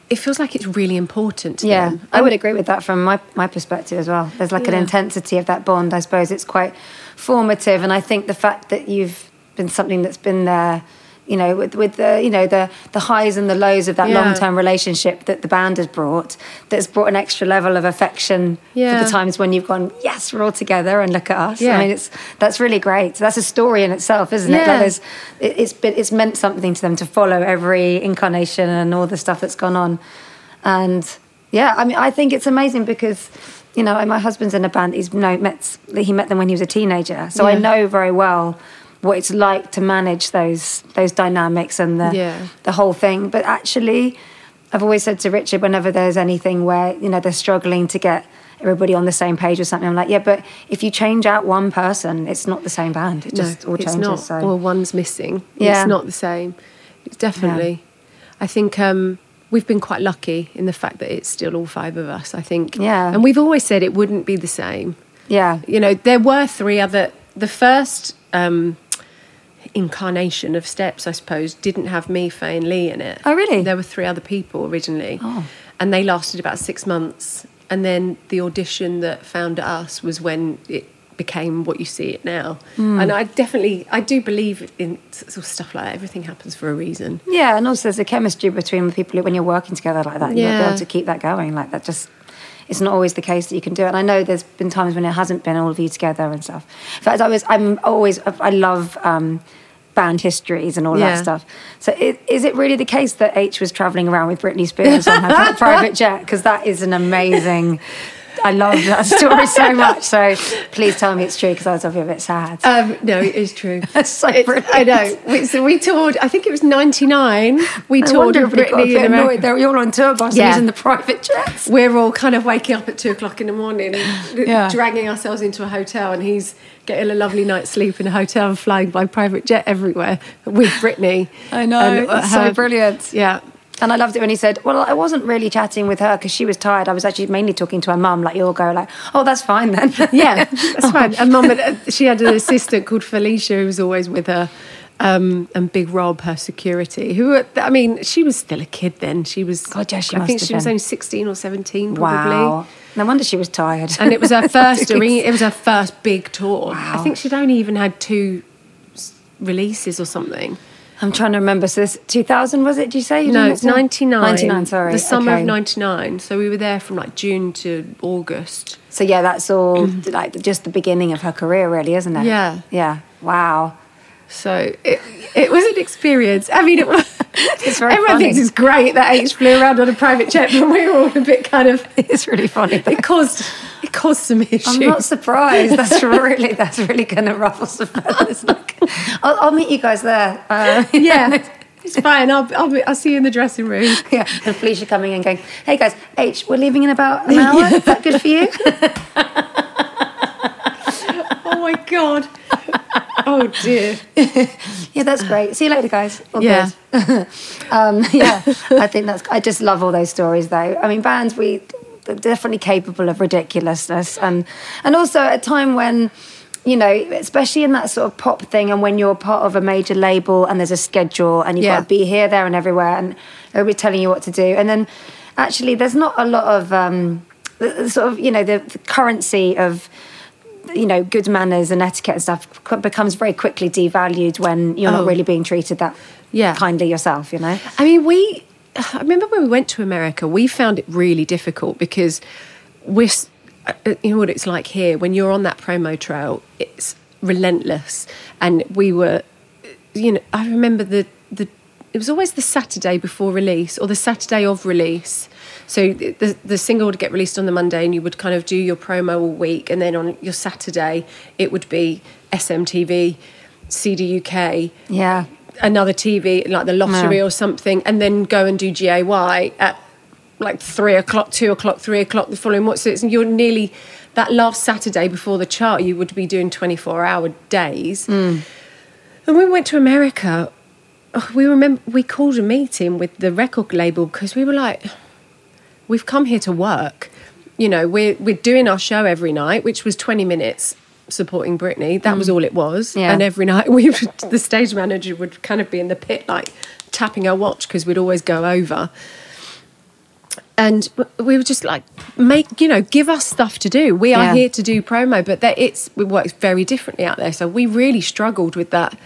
it feels like it's really important to Yeah, them. I would agree with that from my, my perspective as well. There's like an intensity of that bond. I suppose it's quite formative, and I think the fact that you've been something that's been there, you know, with, with the you know the the highs and the lows of that Yeah. long term relationship that the band has brought, that's brought an extra level of affection Yeah. for the times when you've gone, yes, we're all together, and look at us. Yeah. I mean, it's that's really great. That's a story in itself, isn't it? Like there's, it, it's been, it's meant something to them to follow every incarnation and all the stuff that's gone on. And yeah, I mean, I think it's amazing because, you know, my husband's in a band. He's no met he met them when he was a teenager, so I know very well what it's like to manage those those dynamics and the Yeah. the whole thing. But actually, I've always said to Richard, whenever there's anything where you know they're struggling to get everybody on the same page or something, I'm like, yeah, but if you change out one person, it's not the same band. It just all it's changes. not. so Or one's missing. Yeah. It's not the same. It's definitely. I think um, we've been quite lucky in the fact that it's still all five of us. I think. Yeah. And we've always said it wouldn't be the same. yeah, You know, there were three other. The first um, incarnation of Steps, I suppose, didn't have me, Faye, and Lee in it. Oh, really? There were three other people originally. Oh. And they lasted about six months. And then the audition that found us was when it became what you see it now. Hmm. And I definitely, I do believe in sort of stuff like that. Everything happens for a reason. Yeah, and also there's a chemistry between the people who- when you're working together like that. Yeah. You'll be able to keep that going. Like that just it's not always the case that you can do it. And I know there's been times when it hasn't been all of you together and stuff. In fact, I was I'm always I love um, band histories and all Yeah. that stuff. So i- is it really the case that H was traveling around with Britney Spears on her private jet? Because that is an amazing. I love that story so much. So please tell me it's true because I was obviously a bit sad. Um, no, it is true. That's so It's- brilliant. I know. We, so we toured, I think it was 99. We No toured with got Britney in annoyed. They're all on tour bus Yeah. using the private jets. we're all kind of waking up at two o'clock in the morning, Yeah. dragging ourselves into a hotel, and he's getting a lovely night's sleep in a hotel and flying by private jet everywhere with Britney. I know, And, uh, so her- brilliant. Yeah. And I loved it when he said, "Well, I wasn't really chatting with her because she was tired. I was actually mainly talking to her mum. Like you'll go like, oh, that's fine then. Yeah, that's fine. And mum, she had an assistant called Felicia who was always with her. Um, and Big Rob, her security, who, I mean, she was still a kid then. She was, God, yeah, she I think she was only 16 or 17, probably. wow. No wonder she was tired. and it was her first it was her first big tour. Wow. I think she'd only even had two releases or something. I'm trying to remember. So this 2000 was it? Did you say? You No, it's say? 99. 99. Sorry, The summer Okay. of 99. So we were there from like June to August. So yeah, that's all like just the beginning of her career, really, isn't it? Yeah. Yeah. Wow. So it, it was an experience. I mean, it was, It's very everyone funny. thinks it's great that H flew around on a private jet, but we were all a bit kind of. It's really funny. though. It caused it caused some issues. I'm not surprised. That's really that's really going to ruffle some feathers. I'll, I'll meet you guys there. Uh, yeah, it's fine. I'll, I'll be- I'll see you in the dressing room. Yeah, and Felicia coming and going, hey guys, H, we're leaving in about an hour. Is that good for you? Oh my god. Oh dear. yeah, that's great. See you later, guys. All Yeah. um, yeah, I think that's. I just love all those stories, though. I mean, bands we they're definitely capable of ridiculousness, and and also at a time when. You know, especially in that sort of pop thing, and when you're part of a major label and there's a schedule and you've Yeah. got to be here, there, and everywhere, and everybody telling you what to do, and then actually there's not a lot of um, sort of you know the, the currency of you know good manners and etiquette and stuff becomes very quickly devalued when you're Oh. not really being treated that Yeah. kindly yourself. You know. I mean, we. I remember when we went to America, we found it really difficult because we're. uh, You know what it's like here when you're on that promo trail. It's relentless, and we were. You know, I remember the the. It was always the Saturday before release or the Saturday of release. So the, the single would get released on the Monday, and you would kind of do your promo all week, and then on your Saturday it would be SMTV, CD UK, Yeah. another TV, like the lottery No. or something, and then go and do GAY at like three o'clock, two o'clock, three o'clock the following what? So it's, you're nearly that last Saturday before the chart, you would be doing 24 hour days. Hmm. And when we went to America, oh, we remember we called a meeting with the record label because we were like, we've come here to work. You know, we're we're doing our show every night, which was 20 minutes supporting Britney. That was mm. all it was. Yeah. And every night we would, the stage manager would kind of be in the pit like tapping our watch because we'd always go over. And we were just like, make you know, give us stuff to do. We are Yeah. here to do promo, but that it's it works very differently out there. So we really struggled with that.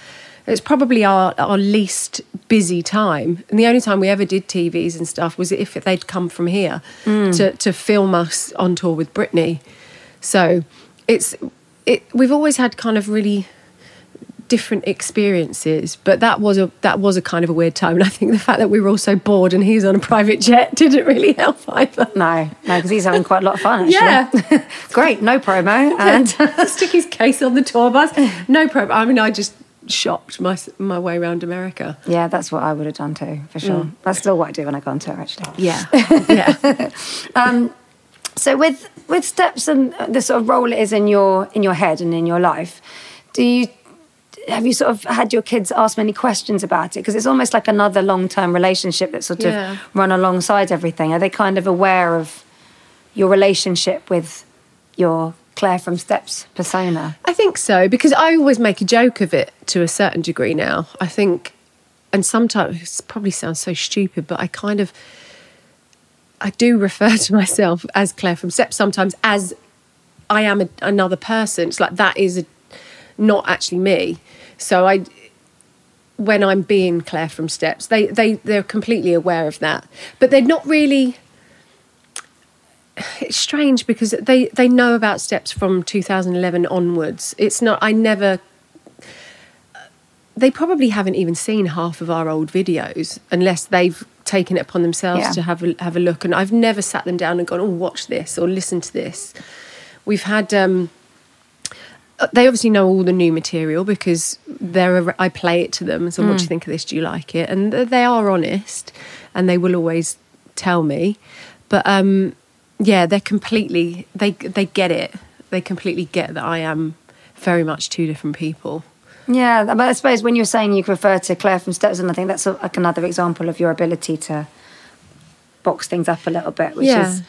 It's probably our, our least busy time. And the only time we ever did TVs and stuff was if they'd come from here mm. to, to film us on tour with Britney. So it's it we've always had kind of really different experiences but that was a that was a kind of a weird time and i think the fact that we were all so bored and he's on a private jet didn't really help either No, no, because he's having quite a lot of fun. Actually. Yeah. Great. No promo and. stick his case on the tour bus no problem i mean i just shopped my my way around america Yeah, that's what I would have done too, for sure. Mm. That's still what I do when I go on tour, actually. yeah yeah um, So with with steps and the sort of role it is in your in your head and in your life, do you have you sort of had your kids ask many questions about it? Because it's almost like another long term relationship that sort Yeah. of run alongside everything. Are they kind of aware of your relationship with your Claire from Steps persona? I think so because I always make a joke of it to a certain degree now. I think, and sometimes it probably sounds so stupid, but I kind of, I do refer to myself as Claire from Steps sometimes as I am a, another person. It's like that is a, not actually me. So I, when I'm being Claire from Steps, they they they're completely aware of that, but they're not really it's strange because they they know about steps from 2011 onwards it's not i never they probably haven't even seen half of our old videos unless they've taken it upon themselves Yeah. to have a, have a look and i've never sat them down and gone oh watch this or listen to this we've had um they obviously know all the new material because they're I play it to them. So, what do you think of this? Do you like it? And they are honest, and they will always tell me. But um, yeah, they're completely they they get it. They completely get that I am very much two different people. Yeah, but I suppose when you're saying you refer to Claire from Steps, and I think that's like another example of your ability to box things up a little bit, which Yeah. is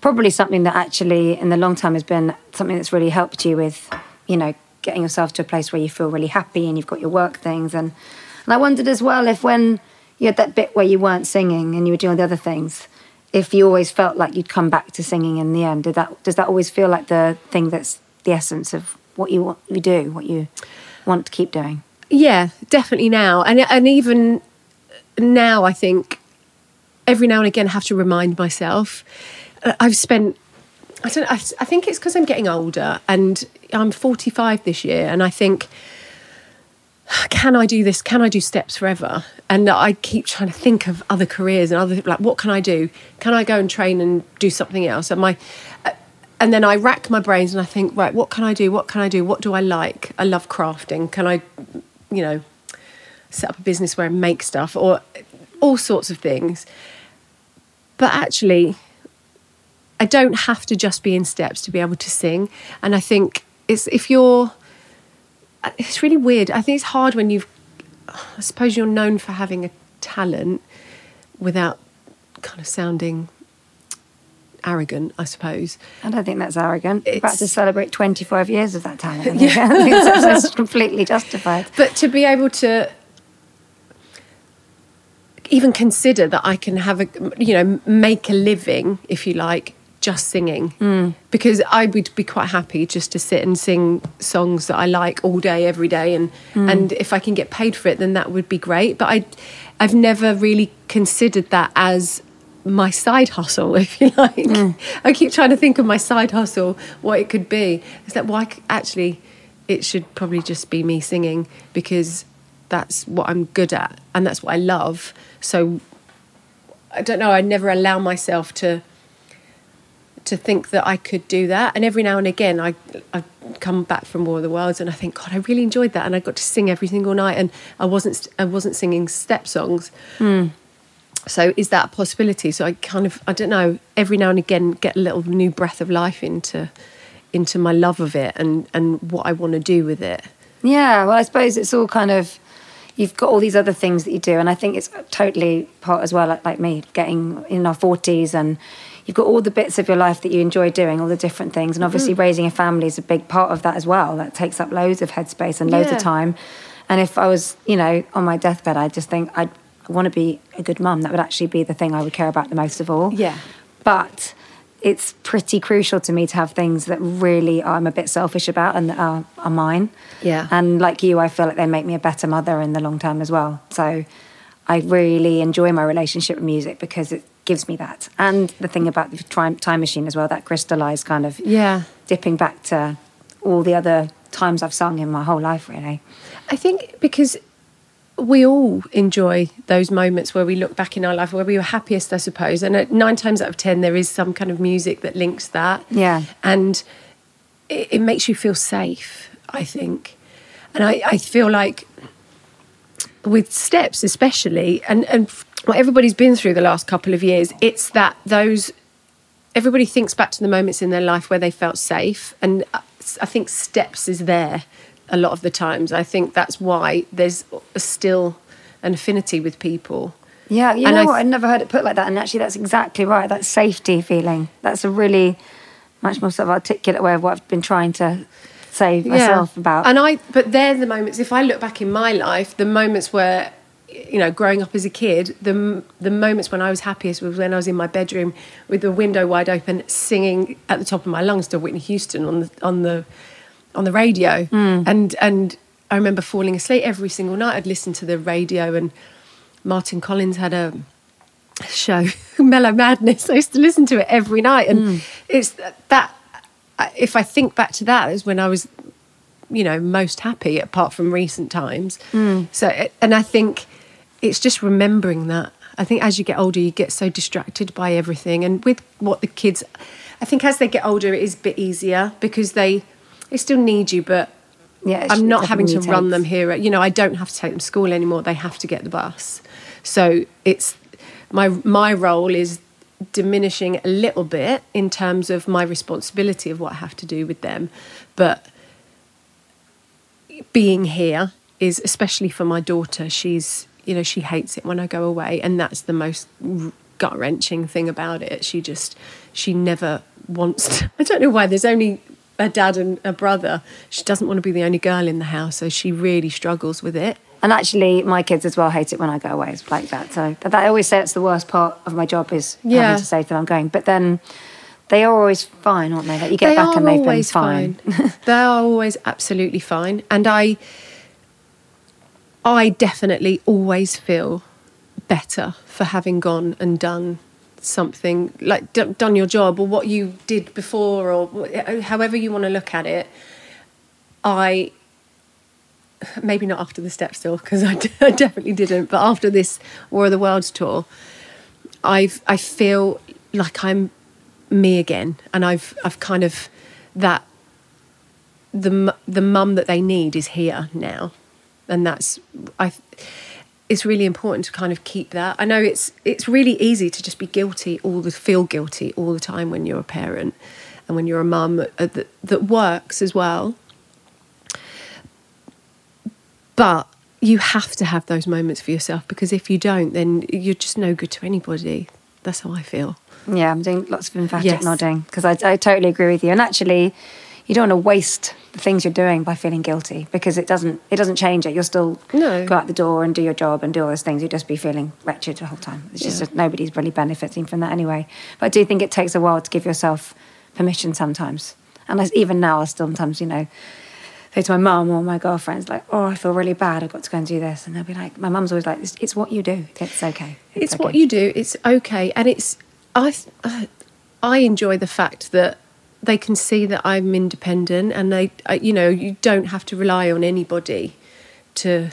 probably something that actually in the long term has been something that's really helped you with, you know, getting yourself to a place where you feel really happy and you've got your work things. And, and I wondered as well if when you had that bit where you weren't singing and you were doing the other things, if you always felt like you'd come back to singing in the end. Did that does that always feel like the thing that's the essence of what you want you do, what you want to keep doing? Yeah, definitely now, and and even now, I think every now and again I have to remind myself. uh, I've spent. I don't. I, I think it's because I'm getting older, and I'm 45 this year, and I think. Can I do this? Can I do steps forever? And I keep trying to think of other careers and other like, what can I do? Can I go and train and do something else? And my, uh, and then I rack my brains and I think, right, what can I do? What can I do? What do I like? I love crafting. Can I, you know, set up a business where I make stuff or all sorts of things. But actually, I don't have to just be in steps to be able to sing. And I think it's if you're it's really weird. I think it's hard when you've. I suppose you're known for having a talent without kind of sounding arrogant. I suppose. I don't think that's arrogant. We're about to celebrate 25 years of that talent. Yeah. I think that's, that's completely justified. But to be able to even consider that I can have a, you know, make a living, if you like, just singing. Because I would be quite happy just to sit and sing songs that I like all day, every day. And, and if I can get paid for it, then that would be great. But I, I've never really considered that as my side hustle, if you like. Mm. I keep trying to think of my side hustle, what it could be. Is that why c- actually it should probably just be me singing because that's what I'm good at and that's what I love. So I don't know, I never allow myself to to think that I could do that. And every now and again I I come back from War of the Worlds and I think, God, I really enjoyed that and I got to sing every single night and I wasn't I wasn't singing step songs. Hmm. So is that a possibility? So I kind of I don't know, every now and again get a little new breath of life into into my love of it and and what I want to do with it. Yeah, well, I suppose it's all kind of you've got all these other things that you do, and I think it's totally part as well, like, like me, getting in our forties, and you've got all the bits of your life that you enjoy doing, all the different things, and obviously mm-hmm. raising a family is a big part of that as well. That takes up loads of headspace and loads Yeah. of time. And if I was, you know, on my deathbed, I just think I'd want to be a good mum. That would actually be the thing I would care about the most of all. Yeah. But it's pretty crucial to me to have things that really I'm a bit selfish about and that are, are mine. Yeah. And like you, I feel like they make me a better mother in the long term as well. So I really enjoy my relationship with music because it gives me that. And the thing about the time, machine as well, that crystallized kind of Yeah. dipping back to all the other times I've sung in my whole life, really. I think because we all enjoy those moments where we look back in our life where we were happiest, I suppose. And nine times out of ten, there is some kind of music that links that. Yeah. And it, it makes you feel safe, I think. And I, I feel like with steps, especially, and, and what everybody's been through the last couple of years, it's that those everybody thinks back to the moments in their life where they felt safe and uh, i think steps is there a lot of the times i think that's why there's still an affinity with people Yeah, you And know I what? th- I'd never heard it put like that. And actually, that's exactly right. That safety feeling. That's a really much more sort of articulate way of what I've been trying to say myself about. and i but they're the moments if i look back in my life the moments where you know growing up as a kid the the moments when i was happiest was when i was in my bedroom with the window wide open singing at the top of my lungs to whitney houston on the on the on the radio. Mm. And and i remember falling asleep every single night. I'd listen to the radio and martin collins had a show mellow madness. I used to listen to it every night. And mm. it's that if i think back to that is when i was you know most happy apart from recent times. Mm. So and i think it's just remembering that. I think as you get older you get so distracted by everything. And with what the kids i think as they get older it is a bit easier because they they still need you but Yeah, i'm not having to definitely run them here. You know i don't have to take them to school anymore. They have to get the bus. So it's my my role is diminishing a little bit in terms of my responsibility of what i have to do with them. But being here is especially for my daughter. She's you know she hates it when i go away and that's the most gut wrenching thing about it she just she never wants to, i don't know why there's only a dad and a brother she doesn't want to be the only girl in the house so she really struggles with it And actually, my kids as well hate it when I go away. It's like that. So that, I always say it's the worst part of my job is Yeah. having to say to them I'm going. But then they are always fine, aren't they? Like you get back and they've been fine. they are always absolutely fine. And I, I definitely always feel better for having gone and done something like d- done your job or what you did before or wh- uh, however you want to look at it. I maybe not after the Steps tour because I, d- I definitely didn't, but after this War of the Worlds tour, I've I feel like I'm me again, and I've I've kind of that the the mum that they need is here now, and that's I. It's really important to kind of keep that. I know it's it's really easy to just be guilty all the feel guilty all the time when you're a parent, and when you're a mum uh, that, that works as well. but you have to have those moments for yourself because if you don't, then you're just no good to anybody. That's how I feel. Yeah, I'm doing lots of emphatic Yes. nodding because I, I totally agree with you. And actually, you don't want to waste the things you're doing by feeling guilty because it doesn't it doesn't change it. You'll still No. go out the door and do your job and do all those things. You'll just be feeling wretched the whole time. It's just Yeah. that nobody's really benefiting from that anyway. But I do think it takes a while to give yourself permission sometimes. And I, even now, I still sometimes, you know, say to my mum or my girlfriends, like, oh, I feel really bad. I've got to go and do this. And they'll be like, my mum's always like, it's, it's what you do. It's okay. It's, okay." what you do. It's okay, and it's I. I enjoy the fact that they can see that I'm independent, and they, you know, you don't have to rely on anybody to.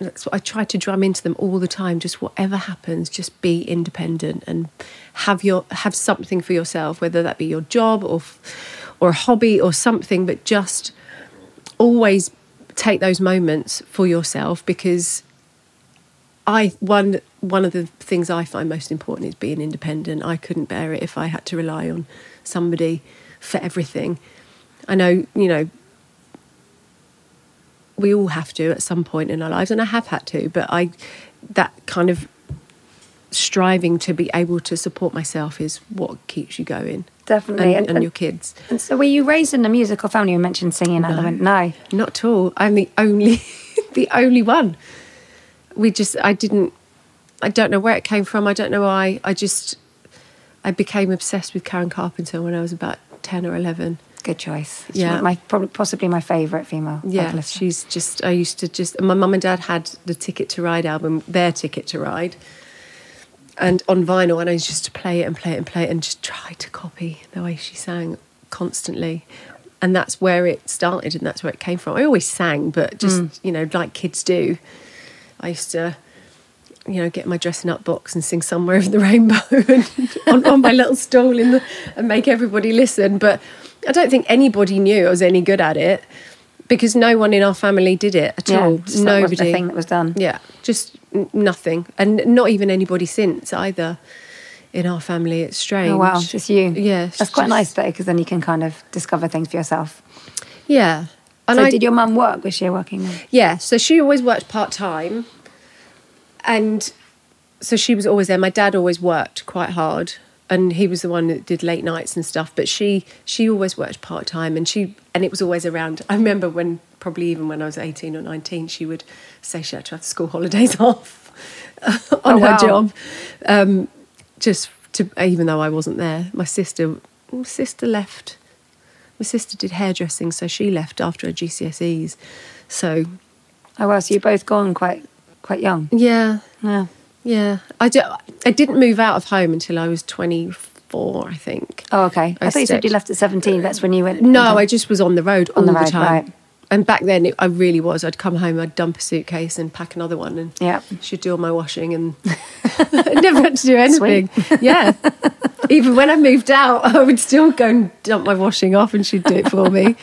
That's what I try to drum into them all the time. Just whatever happens, just be independent and have your have something for yourself, whether that be your job or or a hobby or something. But just always take those moments for yourself because I one one of the things I find most important is being independent. I couldn't bear it if I had to rely on somebody for everything. I know, you know, we all have to at some point in our lives, and I have had to, but I that kind of striving to be able to support myself is what keeps you going. Definitely. And, And- and your kids. And so, were you raised in a musical family? You mentioned singing the moment. No. Not at all. I'm the only, the only one. We just, I didn't, I don't know where it came from. I don't know why. I just, I became obsessed with Karen Carpenter when I was about 10 or 11. Good choice. It's Yeah. My, probably, possibly my favourite female Yeah, vocalist. she's just, I used to just, my mum and dad had the Ticket to Ride album, their Ticket to Ride, and on vinyl, and I used to play it and play it and play it and just try to copy the way she sang constantly. And that's where it started and that's where it came from. I always sang, but just, Mm. you know, like kids do. I used to, you know, get my dressing up box and sing somewhere over the rainbow and on, on my little stool in the, and make everybody listen. But I don't think anybody knew I was any good at it because no one in our family did it at Yeah, all. that Nobody. the thing that was done. Yeah, just n- nothing, and not even anybody since either. In our family, it's strange. Oh wow, just you. Yeah, it's that's quite just- nice though, because then you can kind of discover things for yourself. Yeah, and so, I did your mum work? Was she working mum? Yeah, so she always worked part time, and so she was always there. My dad always worked quite hard, and he was the one that did late nights and stuff. But she she always worked part time, and she and it was always around. I remember when probably even when I was eighteen or nineteen, she would say she had to have school holidays off on Oh, her wow. job, um, just to even though I wasn't there. My sister my sister left. My sister did hairdressing, so she left after her GCSEs. So Oh well, so you're both gone quite quite young. yeah, Yeah. yeah. I, do, I didn't move out of home until I was 24, I think. Oh okay. I, I thought you said you left at 17. That's when you went. No, into- I just was on the road On all the the, road, time. right. And back then, it, I really was. I'd come home, I'd dump a suitcase and pack another one, and Yeah. she'd do all my washing, and never had to do anything. Yeah, even when I moved out, I would still go and dump my washing off, and she'd do it for me.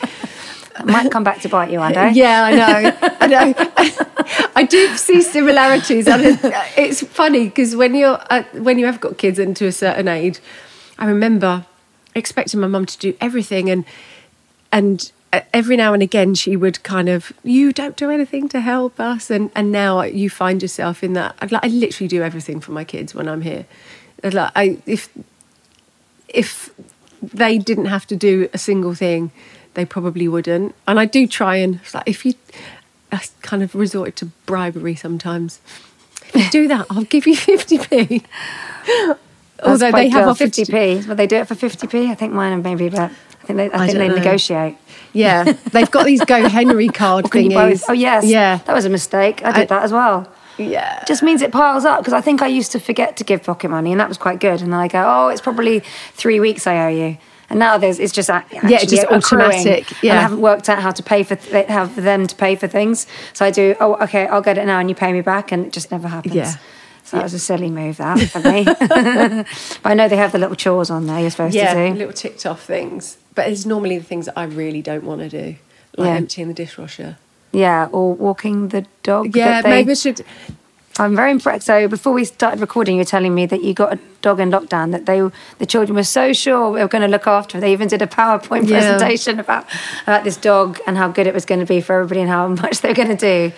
It might come back to bite you one day. Yeah, I know. I know. I do see similarities, it's funny because when you're uh, when you have got kids and to a certain age, I remember expecting my mum to do everything, and and uh, every now and again she would kind of, "You don't do anything to help us," and and now you find yourself in that. Like, I literally do everything for my kids when I'm here. Like, I if if they didn't have to do a single thing, they probably wouldn't. And I do try and like if you, I kind of resort to bribery sometimes. If you do that, I'll give you fifty p. Although they have offered 50p. Will they do it for 50p? I think mine are maybe, but I think they, I I think they know. negotiate. Yeah, they've got these GoHenry card thingies. Oh yes. yeah, That was a mistake. I did I- that as well. yeah. Just means it piles up because I think I used to forget to give pocket money, and that was quite good. And then I go, oh, it's probably three weeks I owe you. And now there's it's just a- actually it's just accruing, automatic, And yeah. I haven't worked out how to pay for th- how for them to pay for things. So I do. Oh, okay, I'll get it now, and you pay me back, and it just never happens. Yeah. So that was a silly move that for me. but I know they have the little chores on there you're supposed yeah, to do. little ticked off things. But it's normally the things that I really don't want to do, like Yeah. emptying the dishwasher. Yeah, or walking the dog. Yeah, that they- maybe I should. I'm very impressed. So before we started recording, you were telling me that you got a dog in lockdown. That they, the children were so sure they were going to look after. They even did a PowerPoint Yeah. presentation about about this dog and how good it was going to be for everybody and how much they were going to do.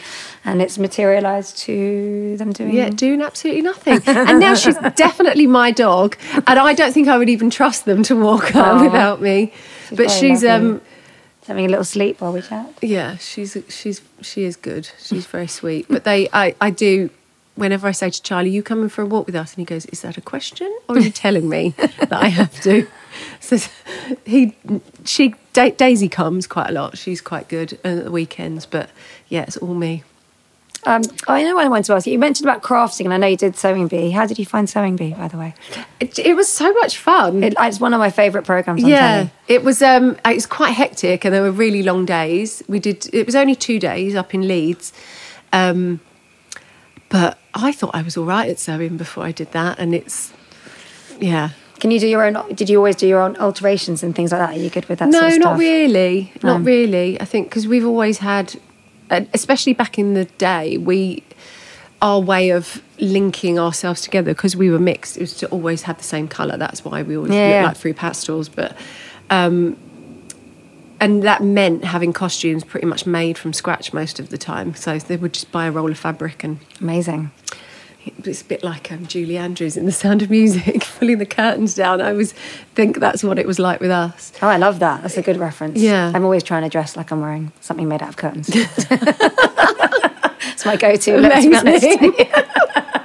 And it's materialised to them doing. Yeah, doing absolutely nothing. And now she's definitely my dog, and I don't think I would even trust them to walk her Aw. without me. but she's um having a little sleep while we chat. yeah, she's she's she is good. She's very sweet. But they I I do whenever I say to Charlie, "You coming for a walk with us?" and he goes, "Is that a question or are you telling me that I have to?" So he she Da- Daisy comes quite a lot. She's quite good at the weekends, but yeah, it's all me. Um, I know what I wanted to ask you. You mentioned about crafting, and I know you did Sewing Bee. How did you find Sewing Bee, by the way? It, it was so much fun. It, it's one of my favourite programs on yeah, it was. Um, it was quite hectic, and there were really long days. We did. It was only two days up in Leeds, um, but I thought I was all right at sewing before I did that, and it's yeah. Can you do your own? Did you always do your own alterations and things like that? Are you good with that no, sort of not really. Not really. I think because we've always had, uh, especially back in the day, we our way of linking ourselves together because we were mixed. It was to always have the same color. That's why we always Yeah, look yeah. like through pastels, but. Um, and that meant having costumes pretty much made from scratch most of the time. So they would just buy a roll of fabric and Amazing. it's a bit like um, Julie Andrews in The Sound of Music, pulling the curtains down. I always think that's what it was like with us. Oh, I love that. That's a good reference. Yeah. I'm always trying to dress like I'm wearing something made out of curtains. it's my go-to. look, to be honest.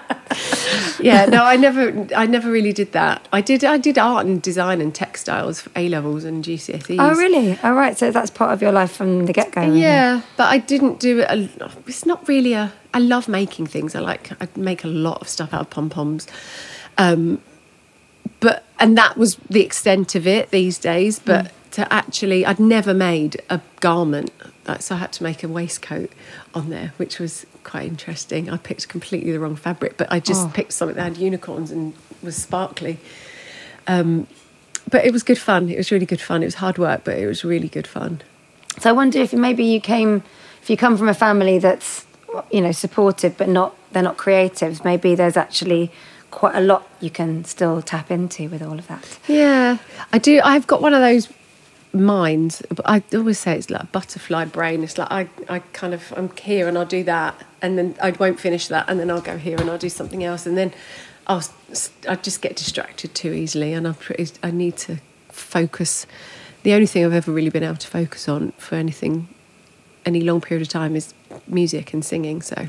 Yeah, no, I never, I never really did that. I did, I did art and design and textiles for A levels and GCSEs. Oh, really? All right. So that's part of your life from the get-go. really? Yeah, but I didn't do it. A, it's not really a. I love making things. I like. I make a lot of stuff out of pom poms, um, but and that was the extent of it these days. But to actually, I'd never made a garment, so I had to make a waistcoat on there, which was quite interesting. I picked completely the wrong fabric, but I just Oh. picked something that had unicorns and was sparkly. Um, but it was good fun. It was really good fun. It was hard work, but it was really good fun. So I wonder if maybe you came, if you come from a family that's, you know, supportive but not they're not creatives. Maybe there's actually quite a lot you can still tap into with all of that. Yeah, I do. I've got one of those minds. but I always say it's like a butterfly brain. It's like I, I kind of I'm here and I'll do that, and then I won't finish that, and then I'll go here and I'll do something else, and then I'll I just get distracted too easily, and I'm pretty. I need to focus. The only thing I've ever really been able to focus on for anything, any long period of time is music and singing. So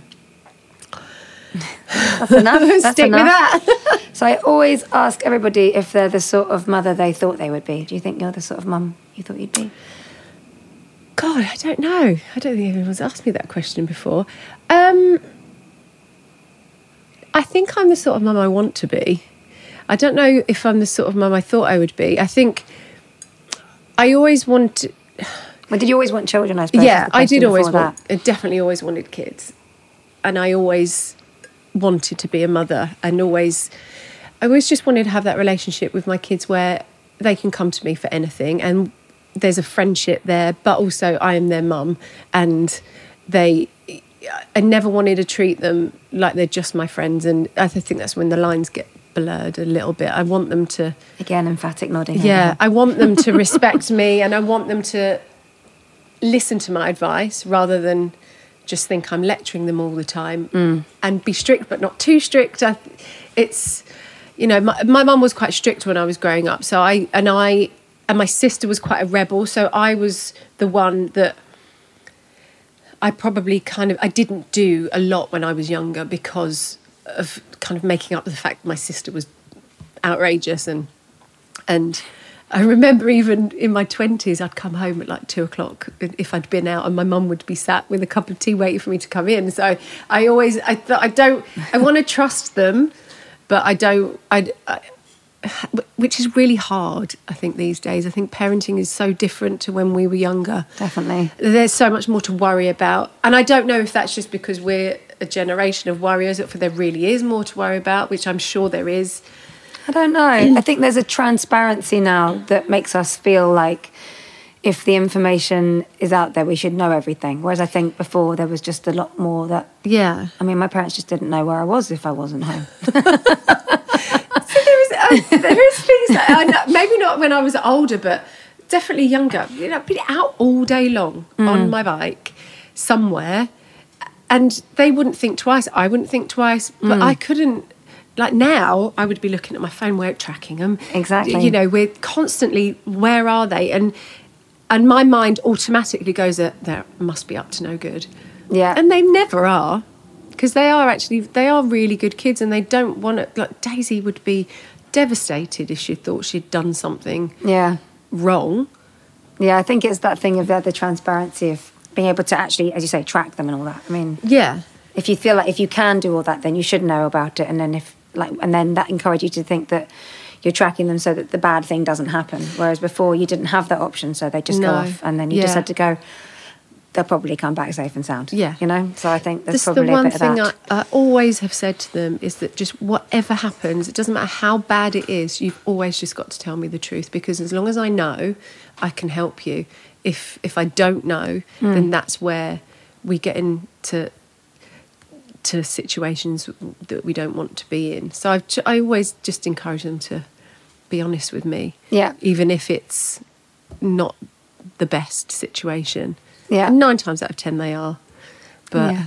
That's enough. That's stick with that. So I always ask everybody if they're the sort of mother they thought they would be. Do you think you're the sort of mum you thought you'd be? God, I don't know. I don't think anyone's asked me that question before. Um, I think I'm the sort of mum I want to be. I don't know if I'm the sort of mum I thought I would be. I think I always want. Well, did you always want children? I suppose. yeah, I did always want. I definitely always wanted kids, and I always wanted to be a mother, and always, I always just wanted to have that relationship with my kids where they can come to me for anything, and there's a friendship there, but also I am their mum, and they. I never wanted to treat them like they're just my friends, and I think that's when the lines get blurred a little bit. I want them to Again, emphatic nodding. yeah, I want them to respect me and I want them to listen to my advice rather than just think I'm lecturing them all the time mm. and be strict but not too strict. I, it's, you know, my, mum was quite strict when I was growing up. So I, and I, and my sister was quite a rebel. So I was the one that I probably kind of, I didn't do a lot when I was younger because of kind of making up the fact my sister was outrageous and and I remember even in my twenties, I'd come home at like two o'clock if I'd been out, and my mum would be sat with a cup of tea waiting for me to come in. So I always, I thought, I don't, I want to trust them, but I don't, I, I, which is really hard. I think these days, I think parenting is so different to when we were younger. Definitely. There's so much more to worry about, and I don't know if that's just because we're a generation of worriers, or if there really is more to worry about, which I'm sure there is. I don't know. I think there's a transparency now that makes us feel like if the information is out there, we should know everything. Whereas I think before there was just a lot more that. Yeah. I mean, my parents just didn't know where I was if I wasn't home. so there is uh, there is things that I know, maybe not when I was older, but definitely younger. You know, be out all day long on my bike somewhere, and they wouldn't think twice. I wouldn't think twice, but I couldn't. Like now, I would be looking at my phone, we're tracking them. Exactly. You know, we're constantly, where are they? And and my mind automatically goes, that they must be up to no good. Yeah. And they never are. Because they are actually, they are really good kids and they don't want to, like Daisy would be devastated if she thought she'd done something yeah. wrong. Yeah, I think it's that thing of the, the transparency of being able to actually, as you say, track them and all that. I mean, Yeah. if you feel like if you can do all that, then you should know about it, and then if like, and then that encourage you to think that you're tracking them so that the bad thing doesn't happen. Whereas before you didn't have that option, so they just go off, and then you just had to go. They'll probably come back safe and sound. Yeah. you know. So I think there's That's probably the one a bit thing of I. I always have said to them is that just whatever happens, it doesn't matter how bad it is, you've always just got to tell me the truth because as long as I know, I can help you. If if I don't know, Hmm. then that's where we get into to situations that we don't want to be in. So I've, I always just encourage them to be honest with me. Yeah. Even if it's not the best situation. Yeah. And nine times out of ten they are. But Yeah.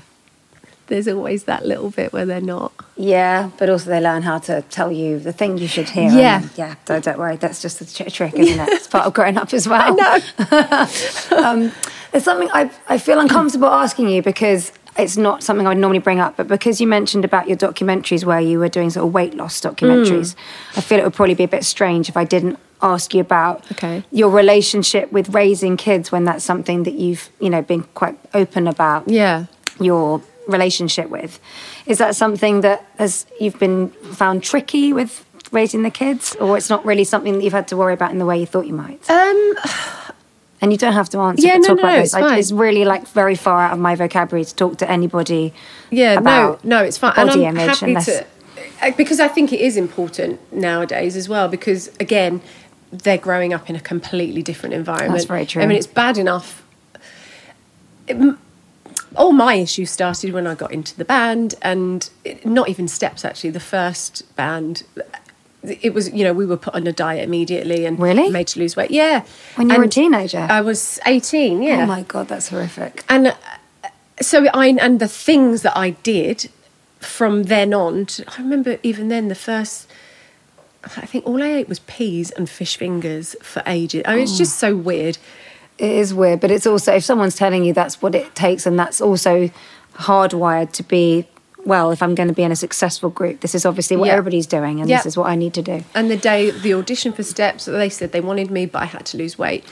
there's always that little bit where they're not. Yeah, but also they learn how to tell you the thing you should hear. Yeah. then- yeah. Don't, don't worry, that's just a tr- trick, isn't it? It's part of growing up as well. I um, it's something I I feel uncomfortable asking you because it's not something I would normally bring up, but because you mentioned about your documentaries where you were doing sort of weight loss documentaries, I feel it would probably be a bit strange if I didn't ask you about Okay. your relationship with raising kids when that's something that you've you know been quite open about Yeah. your relationship with. Is that something that has you've been found tricky with raising the kids, or it's not really something that you've had to worry about in the way you thought you might? Um And you don't have to answer. Yeah, no, talk no, about no, this. it's fine. it's really like very far out of my vocabulary to talk to anybody. Yeah, no, no, it's fine. Body and I'm image, happy unless to uh, because I think it is important nowadays as well. Because again, they're growing up in a completely different environment. That's very true. I mean, it's bad enough. It- all my issues started when I got into the band, and it, not even steps actually. The first band, it was you know we were put on a diet immediately and Really? made to lose weight. Yeah, When you were a teenager? I was eighteen. Yeah. Oh my god, that's horrific. and uh, so I and the things that I did from then on. To, I remember even then the first. I think all I ate was peas and fish fingers for ages. I mean, it's just so weird. It is weird, but it's also if someone's telling you that's what it takes, and that's also hardwired to be. Well, if I'm going to be in a successful group, this is obviously what Yeah. everybody's doing, and Yeah. this is what I need to do. And the day the audition for Steps, they said they wanted me, but I had to lose weight.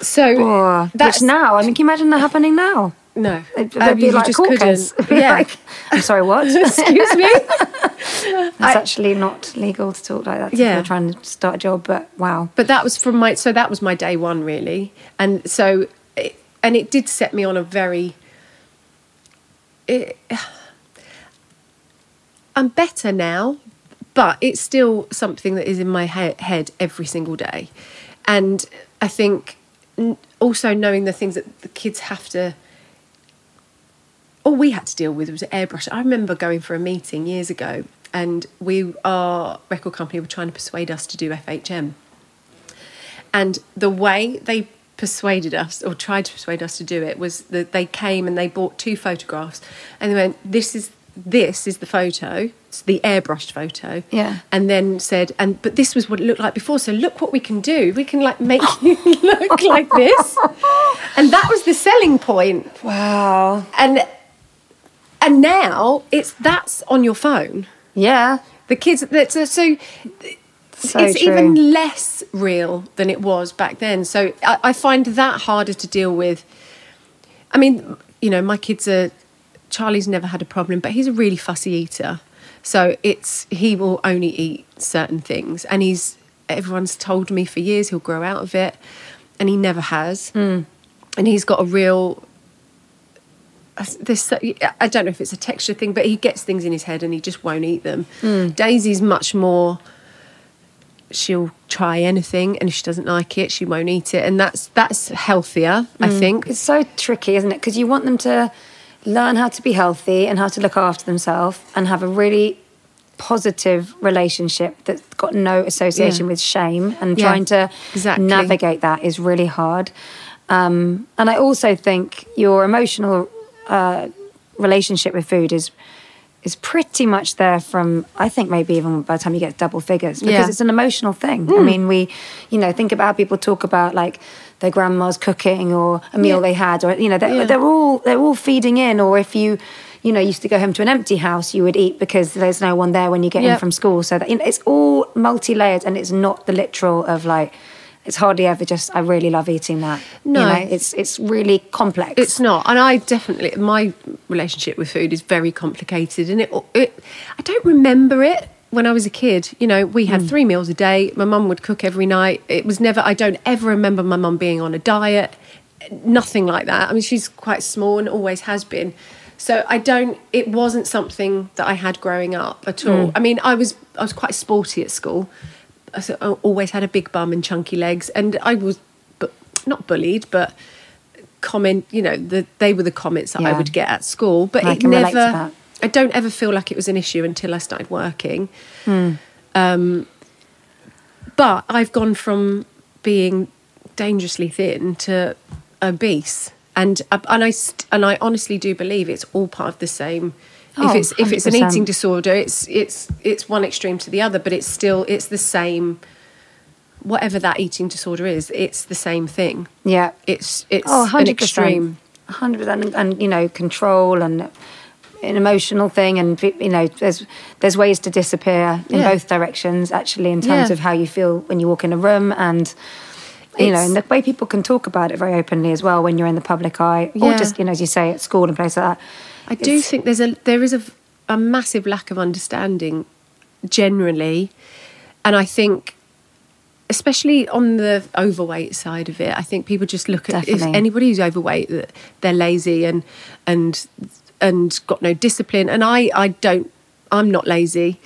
So Oh, that's which now, I mean, can you imagine that happening now? no, They'd, Um, be like just couldn't. Yeah, Like, I'm sorry, what? excuse me. It's actually not legal to talk like that. Yeah. trying to start a job, but wow. but that was from my so that was my day one really and so it, and it did set me on a very it, i'm better now but it's still something that is in my he- head every single day and i think also knowing the things that the kids have to all we had to deal with was airbrush. I remember going for a meeting years ago, and we, our record company, were trying to persuade us to do FHM. And the way they persuaded us, or tried to persuade us to do it, was that they came and they bought two photographs, and they went, "This is this is the photo, it's the airbrushed photo." Yeah. And then said, "And but this was what it looked like before. So look what we can do. We can like make you look like this." And that was the selling point Wow. and and now it's that's on your phone. Yeah. The kids that's so, so it's true. even less real than it was back then. So I, I find that harder to deal with. I mean, you know, my kids are Charlie's never had a problem, but he's a really fussy eater. So it's he will only eat certain things, and he's everyone's told me for years he'll grow out of it, and he never has. Hmm. And he's got a real this I don't know if it's a texture thing, but he gets things in his head and he just won't eat them. Hmm. Daisy's much more. She'll try anything, and if she doesn't like it, she won't eat it, and that's that's healthier, I Mm. think. It's so tricky, isn't it? Because you want them to learn how to be healthy and how to look after themselves and have a really positive relationship that's got no association Yeah. with shame and Yeah, trying to exactly. navigate that is really hard. Um, and I also think your emotional uh, relationship with food is is pretty much there from I think maybe even by the time you get double figures because Yeah. it's an emotional thing. I Mm. mean, we you know think about how people talk about like their grandma's cooking or a meal Yeah. they had or you know they're, Yeah. they're all they're all feeding in or if you you know used to go home to an empty house you would eat because there's no one there when you get Yeah. in from school so that you know, it's all multi-layered and it's not the literal of like it's hardly ever just I really love eating that. No. you know, it's it's really complex. It's not, and I definitely my relationship with food is very complicated, and it, it I don't remember it when I was a kid. You know, we had three meals a day. My mum would cook every night. It was never. I don't ever remember my mum being on a diet. Nothing like that. I mean, she's quite small and always has been. So I don't. It wasn't something that I had growing up at all. Mm. I mean, I was I was quite sporty at school. I always had a big bum and chunky legs, and I was, but not bullied, but comment. You know, the, they were the comments that I would get at school. But I it can relate to never. I don't ever feel like it was an issue until I started working. Hmm. Um, but I've gone from being dangerously thin to obese, and and I and I honestly do believe it's all part of the same. Oh, if it's if it's an eating disorder, it's it's it's one extreme to the other, but it's still it's the same. Whatever that eating disorder is, it's the same thing. yeah. It's it's Oh, an 100%. extreme. 100% and, and you know control and an emotional thing and you know there's there's ways to disappear in Yeah. both directions actually in terms Yeah. of how you feel when you walk in a room and you know and the way people can talk about it very openly as well when you're in the public eye or just you know as you say at school and places like that I do It's- think there's a there is a, a massive lack of understanding generally, and I think especially on the overweight side of it, I think people just look at if anybody who's overweight that they're lazy and and and got no discipline. And I I don't I'm not lazy,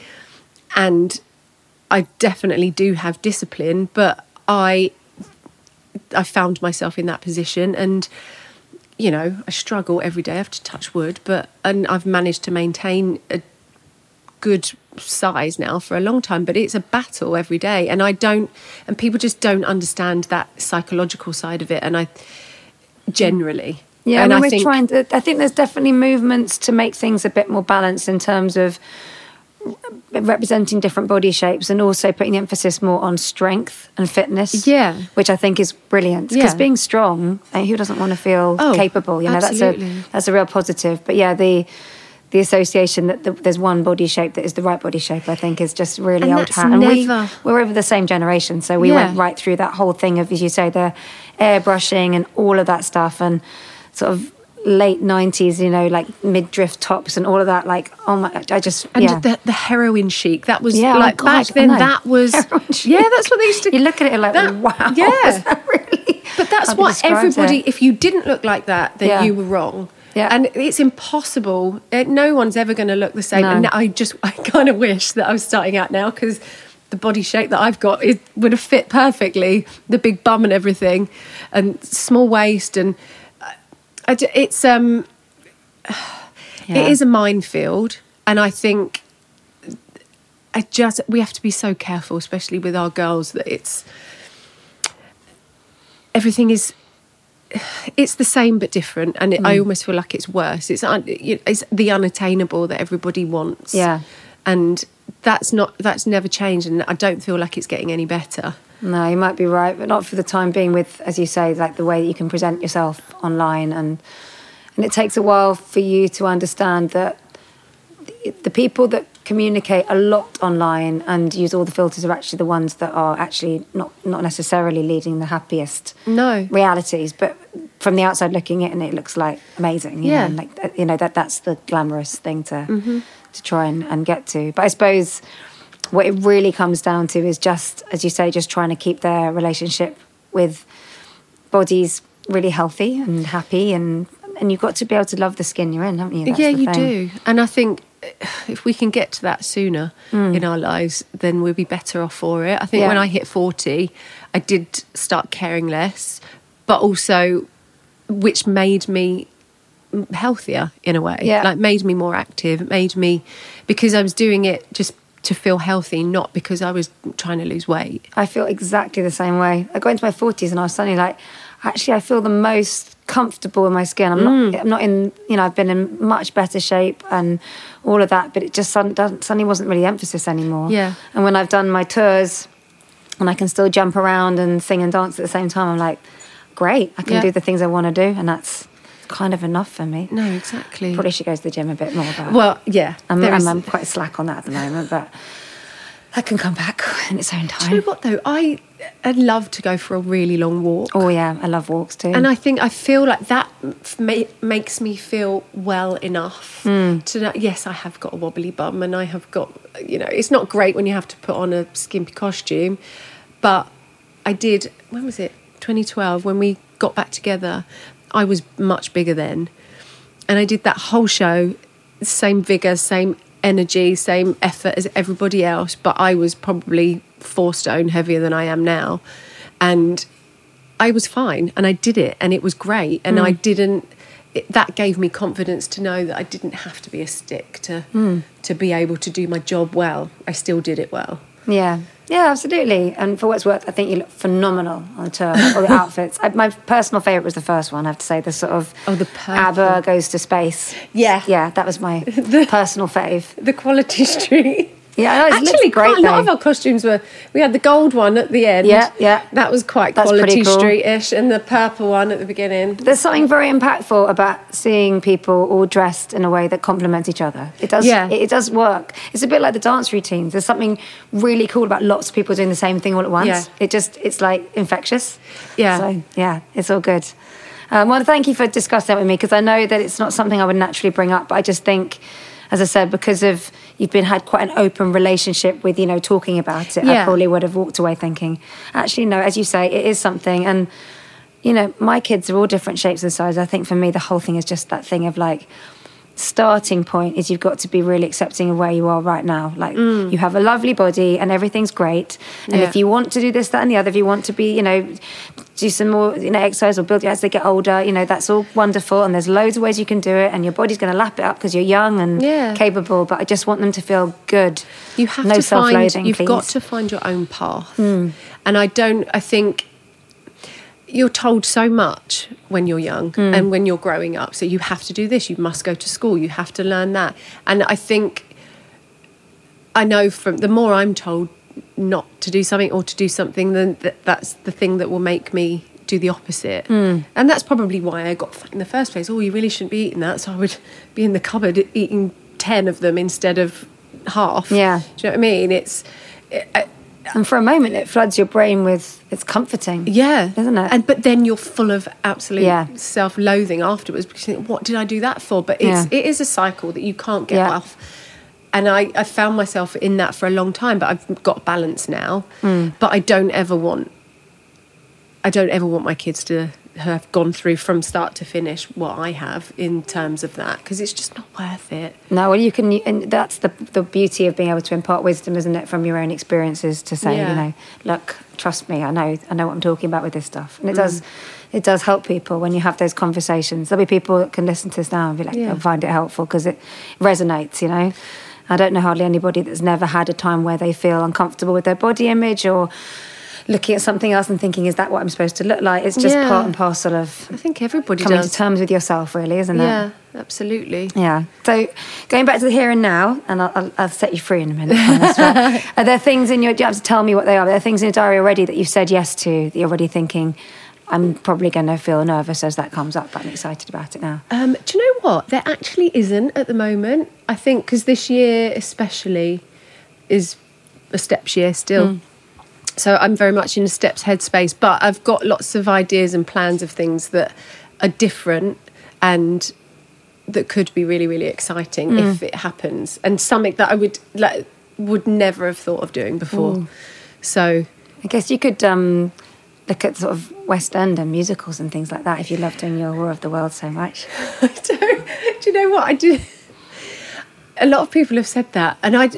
and I definitely do have discipline, but I I found myself in that position. And you know, I struggle every day. I have to touch wood, but and I've managed to maintain a good size now for a long time. But it's a battle every day, and I don't. And people just don't understand that psychological side of it. And I generally, Yeah, and and I we're think trying to. I think there's definitely movements to make things a bit more balanced in terms of representing different body shapes and also putting the emphasis more on strength and fitness. Yeah. which I think is brilliant because Yeah. being strong, who doesn't want to feel Oh, capable? You know, absolutely. that's a that's a real positive. But yeah, the the association that the, there's one body shape that is the right body shape, I think, is just really And old hat. And we never- we're over the same generation, so we Yeah. went right through that whole thing of, as you say, the airbrushing and all of that stuff, and sort of late '90s, you know, like mid-drift tops and all of that. Like, oh my, I just and yeah. the, the heroin chic that was Yeah, oh like God, back then. That was yeah, that's what they used to. you look at it like, that- wow, yeah. really? But that's what everybody. it? If you didn't look like that, then Yeah. you were wrong. Yeah. and it's impossible. Uh, No one's ever going to look the same. No. And I just, I kind of wish that I was starting out now because the body shape that I've got it would have fit perfectly. The big bum and everything, and small waist, and d it's um, Yeah. it is a minefield, and I think. I just we have to be so careful, especially with our girls, that it's everything is it's the same but different and it, Mm. i almost feel like it's worse it's, un, it's the unattainable that everybody wants Yeah. and that's not that's never changed and i don't feel like it's getting any better No, you might be right, but not for the time being. With, as you say, like the way that you can present yourself online, and and it takes a while for you to understand that the, people that communicate a lot online and use all the filters are actually the ones that are actually not not necessarily leading the happiest no realities. But from the outside looking in, it looks like amazing. You Yeah. know, like uh, you know that that's the glamorous thing to Mm-hmm. to try and, and get to. But I suppose what it really comes down to is just, as you say, just trying to keep their relationship with bodies really healthy and mm. happy, and and you've got to be able to love the skin you're in, haven't you? That's yeah you do and i think if we can get to that sooner mm. in our lives, then we'll be better off for it. I think Yeah. when I hit 40, I did start caring less, but also, which made me healthier in a way. Yeah. Like, made me more active, it made me, because I was doing it just to feel healthy, not because I was trying to lose weight. I feel exactly the same way. I got into my forties and I was suddenly like, actually, I feel the most comfortable in my skin. I'm Mm. not. I'm not in. You know, I've been in much better shape and all of that, but it just suddenly wasn't really emphasis anymore. Yeah. And when I've done my tours, and I can still jump around and sing and dance at the same time, I'm like, great. I can Yeah. do the things I want to do, and that's kind of enough for me. No, exactly. Probably should go to the gym a bit more. But Well, yeah. I'm, I'm, I'm quite slack on that at the moment, but that can come back in its own time. Do you know what though? I I'd love to go for a really long walk. Oh yeah, I love walks too. And I think I feel like that ma- makes me feel well enough Hmm. to know. Yes, I have got a wobbly bum, and I have got you know it's not great when you have to put on a skimpy costume, but I did. When was it? 2012 when we got back together. I was much bigger then, and I did that whole show, same vigor, same energy, same effort as everybody else, but I was probably four stone heavier than I am now, and I was fine and I did it and it was great. And I mm. didn't it, that gave me confidence to know that I didn't have to be a stick to mm. to be able to do my job well. I still did it well. Yeah, yeah, absolutely. And for what's worth, I think you look phenomenal on the tour. All the outfits. I, my personal favourite was the first one. I have to say, the sort of Oh, the purple. ABBA goes to space. Yeah. yeah, that was my personal fave. the quality street Yeah, I know, it looks actually great quite a lot of our costumes were we had the gold one at the end Yeah, yeah. that was quite That's quality cool. street-ish and the purple one at the beginning There's something very impactful about seeing people all dressed in a way that complements each other. It does. Yeah. It, it does work. It's a bit like the dance routines. There's something really cool about lots of people doing the same thing all at once. Yeah. It just it's like infectious. Yeah. So yeah, it's all good. Um, well, thank you for discussing that with me because I know that it's not something I would naturally bring up, but I just think, as I said, because of you've been had quite an open relationship with you know talking about it, I probably would have walked away thinking, actually no, as you say, it is something. And you know, my kids are all different shapes and sizes. I think for me, the whole thing is just that thing of like, starting point is you've got to be really accepting of where you are right now. Like, mm. you have a lovely body and everything's great. And Yeah. if you want to do this, that, and the other, if you want to be, you know, do some more, you know, exercise or build your as they get older, you know, that's all wonderful. And there's loads of ways you can do it. And your body's going to lap it up because you're young and Yeah. capable. But I just want them to feel good. You have no to find. self-loathing, You've please. got to find your own path, hmm. and I don't. I think you're told so much when you're young hmm. and when you're growing up. So you have to do this. You must go to school. You have to learn that. And I think I know from the more I'm told not to do something or to do something, then th- that's the thing that will make me do the opposite. Hmm. And that's probably why I got fat in the first place. Oh, you really shouldn't be eating that. So I would be in the cupboard eating 10 of them instead of half. Yeah. Do you know what I mean? It's. I- And for a moment, it floods your brain with, it's comforting. yeah, Isn't it? And but then you're full of absolute Yeah. self-loathing afterwards because you think, what did I do that for? But it's Yeah. it is a cycle that you can't get Yeah. off. And I, I found myself in that for a long time, but I've got balance now. Hmm. But I don't ever want, I don't ever want my kids to have gone through from start to finish what I have in terms of that because it's just not worth it. No, well, you can, and that's the the beauty of being able to impart wisdom, isn't it, from your own experiences to say, Yeah. you know, look, trust me, I know, I know what I'm talking about with this stuff, and it mm. does, it does help people when you have those conversations. There'll be people that can listen to this now and be like, Yeah. I find it helpful because it resonates, you know. I don't know hardly anybody that's never had a time where they feel uncomfortable with their body image or looking at something else and thinking, is that what I'm supposed to look like? It's just Yeah. part and parcel of I think everybody coming does. to terms with yourself, really, isn't it? yeah, absolutely. Yeah. So going back to the here and now, and I'll, I'll, I'll set you free in a minute. Are there things in your? Do you have to tell me what they are? Are there things in your diary already that you've said yes to that you're already thinking? I'm probably going to feel nervous as that comes up, but I'm excited about it now. Um, do you know what? There actually isn't at the moment. I think because this year, especially, is a steps year still. So I'm very much in a steps headspace, but I've got lots of ideas and plans of things that are different and that could be really, really exciting if it happens, and something that I would like would never have thought of doing before. So I guess you could um, look at sort of West End and musicals and things like that if you love doing your War of the World so much. I don't. Do you know what I do? a lot of people have said that, and I.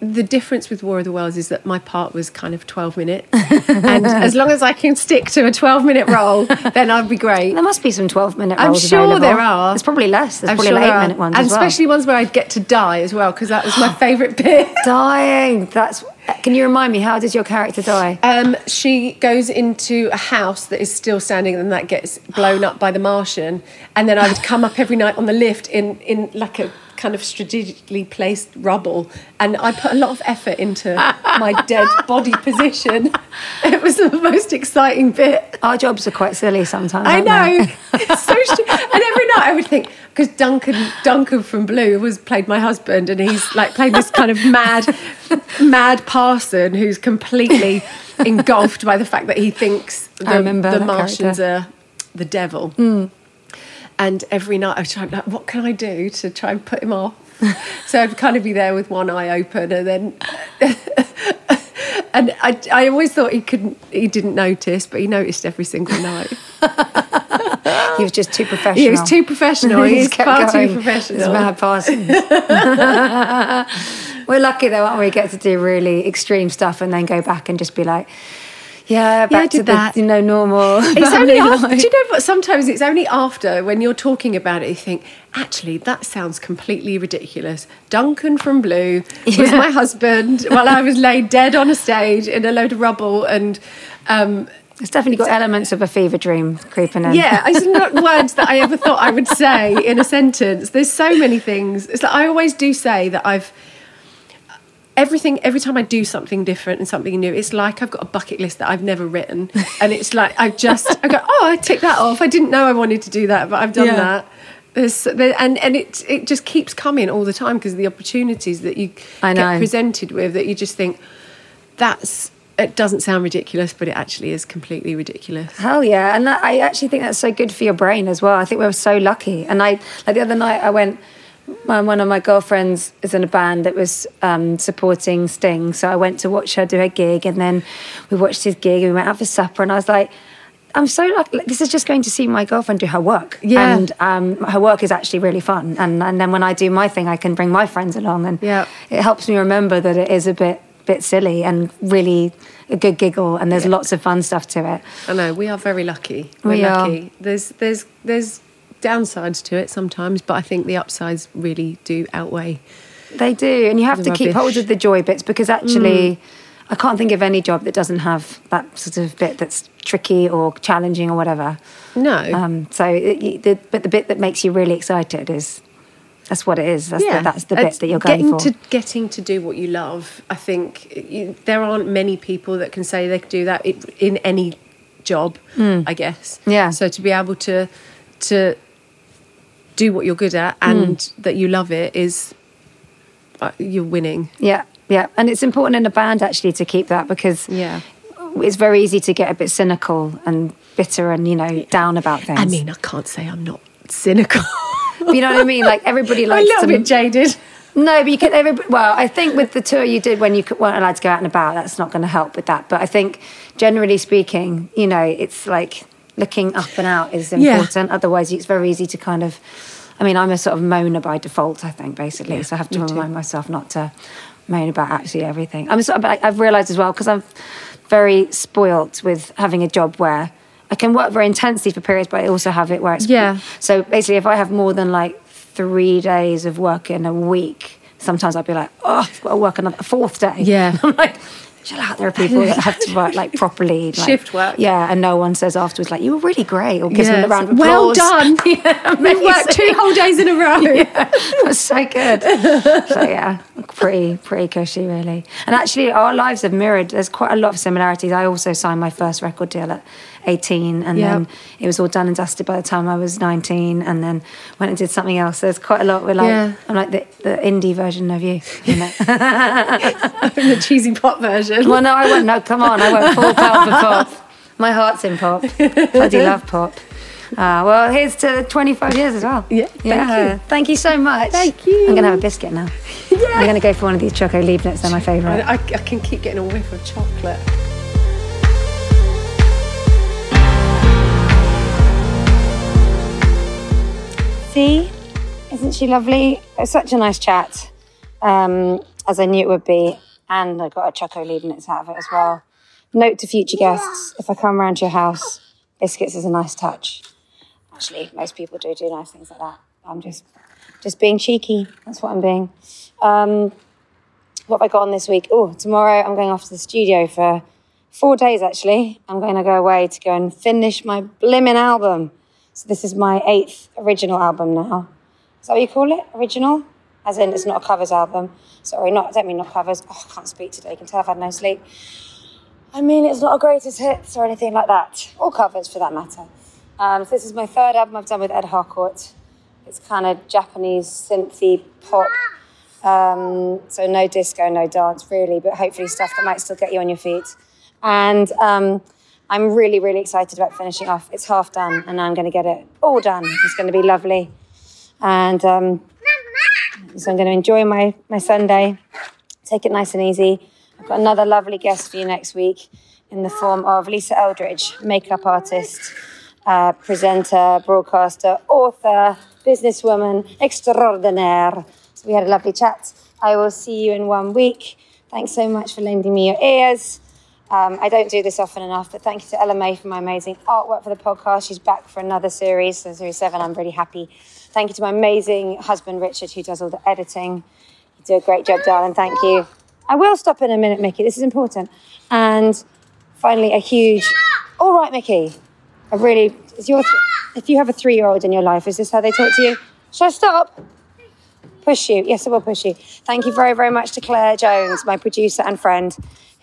The difference with War of the Worlds is that my part was kind of twelve minutes, and as long as I can stick to a twelve-minute role, then I'd be great. There must be some 12 minute roles. I'm sure available. there are. There's probably less. There's I'm probably sure like 8 minute ones and as well. especially ones where I'd get to die as well, because that was my favourite bit. Dying. That's. Can you remind me, how does your character die? Um, she goes into a house that is still standing, and that gets blown up by the Martian. And then I would come up every night on the lift in in like a kind of strategically placed rubble, and I put a lot of effort into my dead body position. It was the most exciting bit. Our jobs are quite silly sometimes. I know. It's so and every night I would think because Duncan Duncan from Blue was played my husband, and he's like playing this kind of mad, mad parson who's completely engulfed by the fact that he thinks the, I remember the Martians character. are the devil. Mm. And every night I was trying, like, what can I do to try and put him off? so I'd kind of be there with one eye open, and then. And I, I always thought he couldn't, he didn't notice, but he noticed every single night. He was just too professional. He was too professional. He just kept far going. too professional. It's mad Parsons. We're lucky though, aren't we? We get to do really extreme stuff and then go back and just be like, yeah, back to did the that. you know normal. It's only after, do you know what? Sometimes it's only after when you're talking about it, you think, actually, that sounds completely ridiculous. Duncan from Blue was my husband while I was laid dead on a stage in a load of rubble. And um, It's definitely got elements of a fever dream creeping in. yeah, it's not words that I ever thought I would say in a sentence. There's so many things. It's like I always do say that I've everything every time I do something different and something new, it's like I've got a bucket list that I've never written, and it's like I just I go, oh, I tick that off. I didn't know I wanted to do that, but I've done Yeah. that. There's, there, and and it it just keeps coming all the time because the opportunities that you I know. get presented with that you just think that's it doesn't sound ridiculous, but it actually is completely ridiculous. Hell yeah, and that, I actually think that's so good for your brain as well. I think we're so lucky. And I like the other night I went. My, one of my girlfriends is in a band that was um, supporting Sting, so I went to watch her do her gig, and then we watched his gig, and we went out for supper, and I was like. I'm so lucky. Like, this is just going to see my girlfriend do her work. Yeah. And um, her work is actually really fun. And, and then when I do my thing, I can bring my friends along. And Yeah. it helps me remember that it is a bit bit silly and really a good giggle. And there's lots of fun stuff to it. I know we are very lucky. We're We are. lucky. There's there's there's downsides to it sometimes, but I think the upsides really do outweigh. They do, and you have to keep hold of the joy bits because actually, I can't think of any job that doesn't have that sort of bit that's tricky or challenging or whatever. No, Um, so, it, the, but the bit that makes you really excited is that's what it is. That's the, that's the bit It's that you're going getting for. to getting to do what you love. I think you, there aren't many people that can say they could do that in any job. I guess. Yeah. So to be able to to do what you're good at and Hmm. that you love it is uh, you're winning. Yeah, yeah, and it's important in a band actually to keep that because Yeah. it's very easy to get a bit cynical and bitter and you know down about things. I mean, I can't say I'm not cynical. But you know what I mean? Like everybody I'm a likes little to bit jaded. No, but you can. Every, well, I think with the tour you did when you weren't allowed to go out and about, that's not going to help with that. But I think, generally speaking, you know, it's like looking up and out is Yeah. important. Otherwise, it's very easy to kind of. I mean, I'm a sort of moaner by default. I think basically, so I have to me too. remind myself not to moan about absolutely everything. I'm sort of, I've realised as well because I'm very spoilt with having a job where. I can work very intensely for periods, but I also have it where it's Yeah. so basically, if I have more than like three days of work in a week, sometimes I'll be like, oh, I've got to work another a fourth day. Yeah. I'm like, chill out. There are people that have to work like properly. Like, Shift work. Yeah, and no one says afterwards, like, you were really great, or gives them a round of Well applause. done. yeah, We've worked two whole days in a row. It was so good. so yeah, pretty pretty cushy really. And actually, our lives have mirrored. There's quite a lot of similarities. I also signed my first record deal at 18, and Yeah. then it was all done and dusted by the time I was 19, and then went and did something else. There's quite a lot. We're like, Yeah. I'm like the, the indie version of you. you know? the cheesy pop version. well, no, I won't. No, come on, I won't fall pop for pop. My heart's in pop. Bloody love pop. Uh, well, here's to 25 years as well. Yeah, thank yeah. you. Thank you so much. Thank you. I'm going to have a biscuit now. yeah. I'm going to go for one of these Choco Leibniz. They're my I, favourite. I, I can keep getting a whiff of chocolate. See? Isn't she lovely? It was such a nice chat, um, as I knew it would be. And I got a choco Leibniz out of it as well. Note to future guests if I come round to your house, biscuits is a nice touch. Actually, most people do do nice things like that. I'm just just being cheeky. That's what I'm being. Um, what have I got on this week? Oh, tomorrow I'm going off to the studio for four days actually. I'm going to go away to go and finish my blimmin' album. So this is my eighth original album now. Is that what you call it? Original? As in, it's not a covers album. Sorry, not. I don't mean not covers. Oh, I can't speak today. You can tell I've had no sleep. I mean, it's not a greatest hits or anything like that, or covers for that matter. Um, so this is my third album I've done with Ed Harcourt. It's kind of Japanese synthy pop. Um, so no disco, no dance really, but hopefully stuff that might still get you on your feet. And um, I'm really, really excited about finishing off. It's half done, and I'm going to get it all done. It's going to be lovely. And um, so I'm going to enjoy my, my Sunday, take it nice and easy. I've got another lovely guest for you next week in the form of Lisa Eldridge, makeup artist, uh, presenter, broadcaster, author, businesswoman extraordinaire. So we had a lovely chat. I will see you in one week. Thanks so much for lending me your ears. Um, I don't do this often enough, but thank you to Ella May for my amazing artwork for the podcast. She's back for another series, so series seven. I'm really happy. Thank you to my amazing husband, Richard, who does all the editing. You do a great job, darling. Thank you. I will stop in a minute, Mickey. This is important. And finally, a huge. All right, Mickey. I really. Is your. If you have a three-year-old in your life, is this how they talk to you? Shall I stop? Push you. Yes, I will push you. Thank you very, very much to Claire Jones, my producer and friend,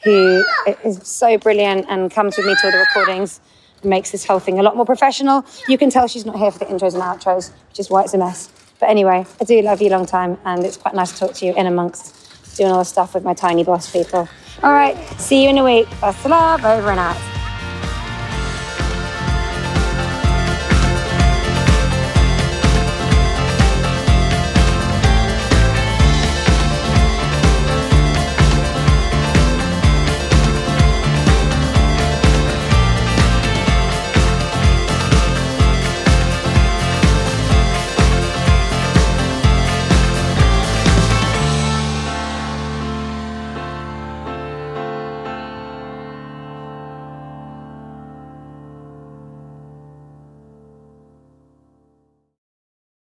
who is so brilliant and comes with me to all the recordings and makes this whole thing a lot more professional. You can tell she's not here for the intros and outros, which is why it's a mess. But anyway, I do love you long time, and it's quite nice to talk to you in amongst doing all the stuff with my tiny boss people. All right, see you in a week. Best of love, over and out.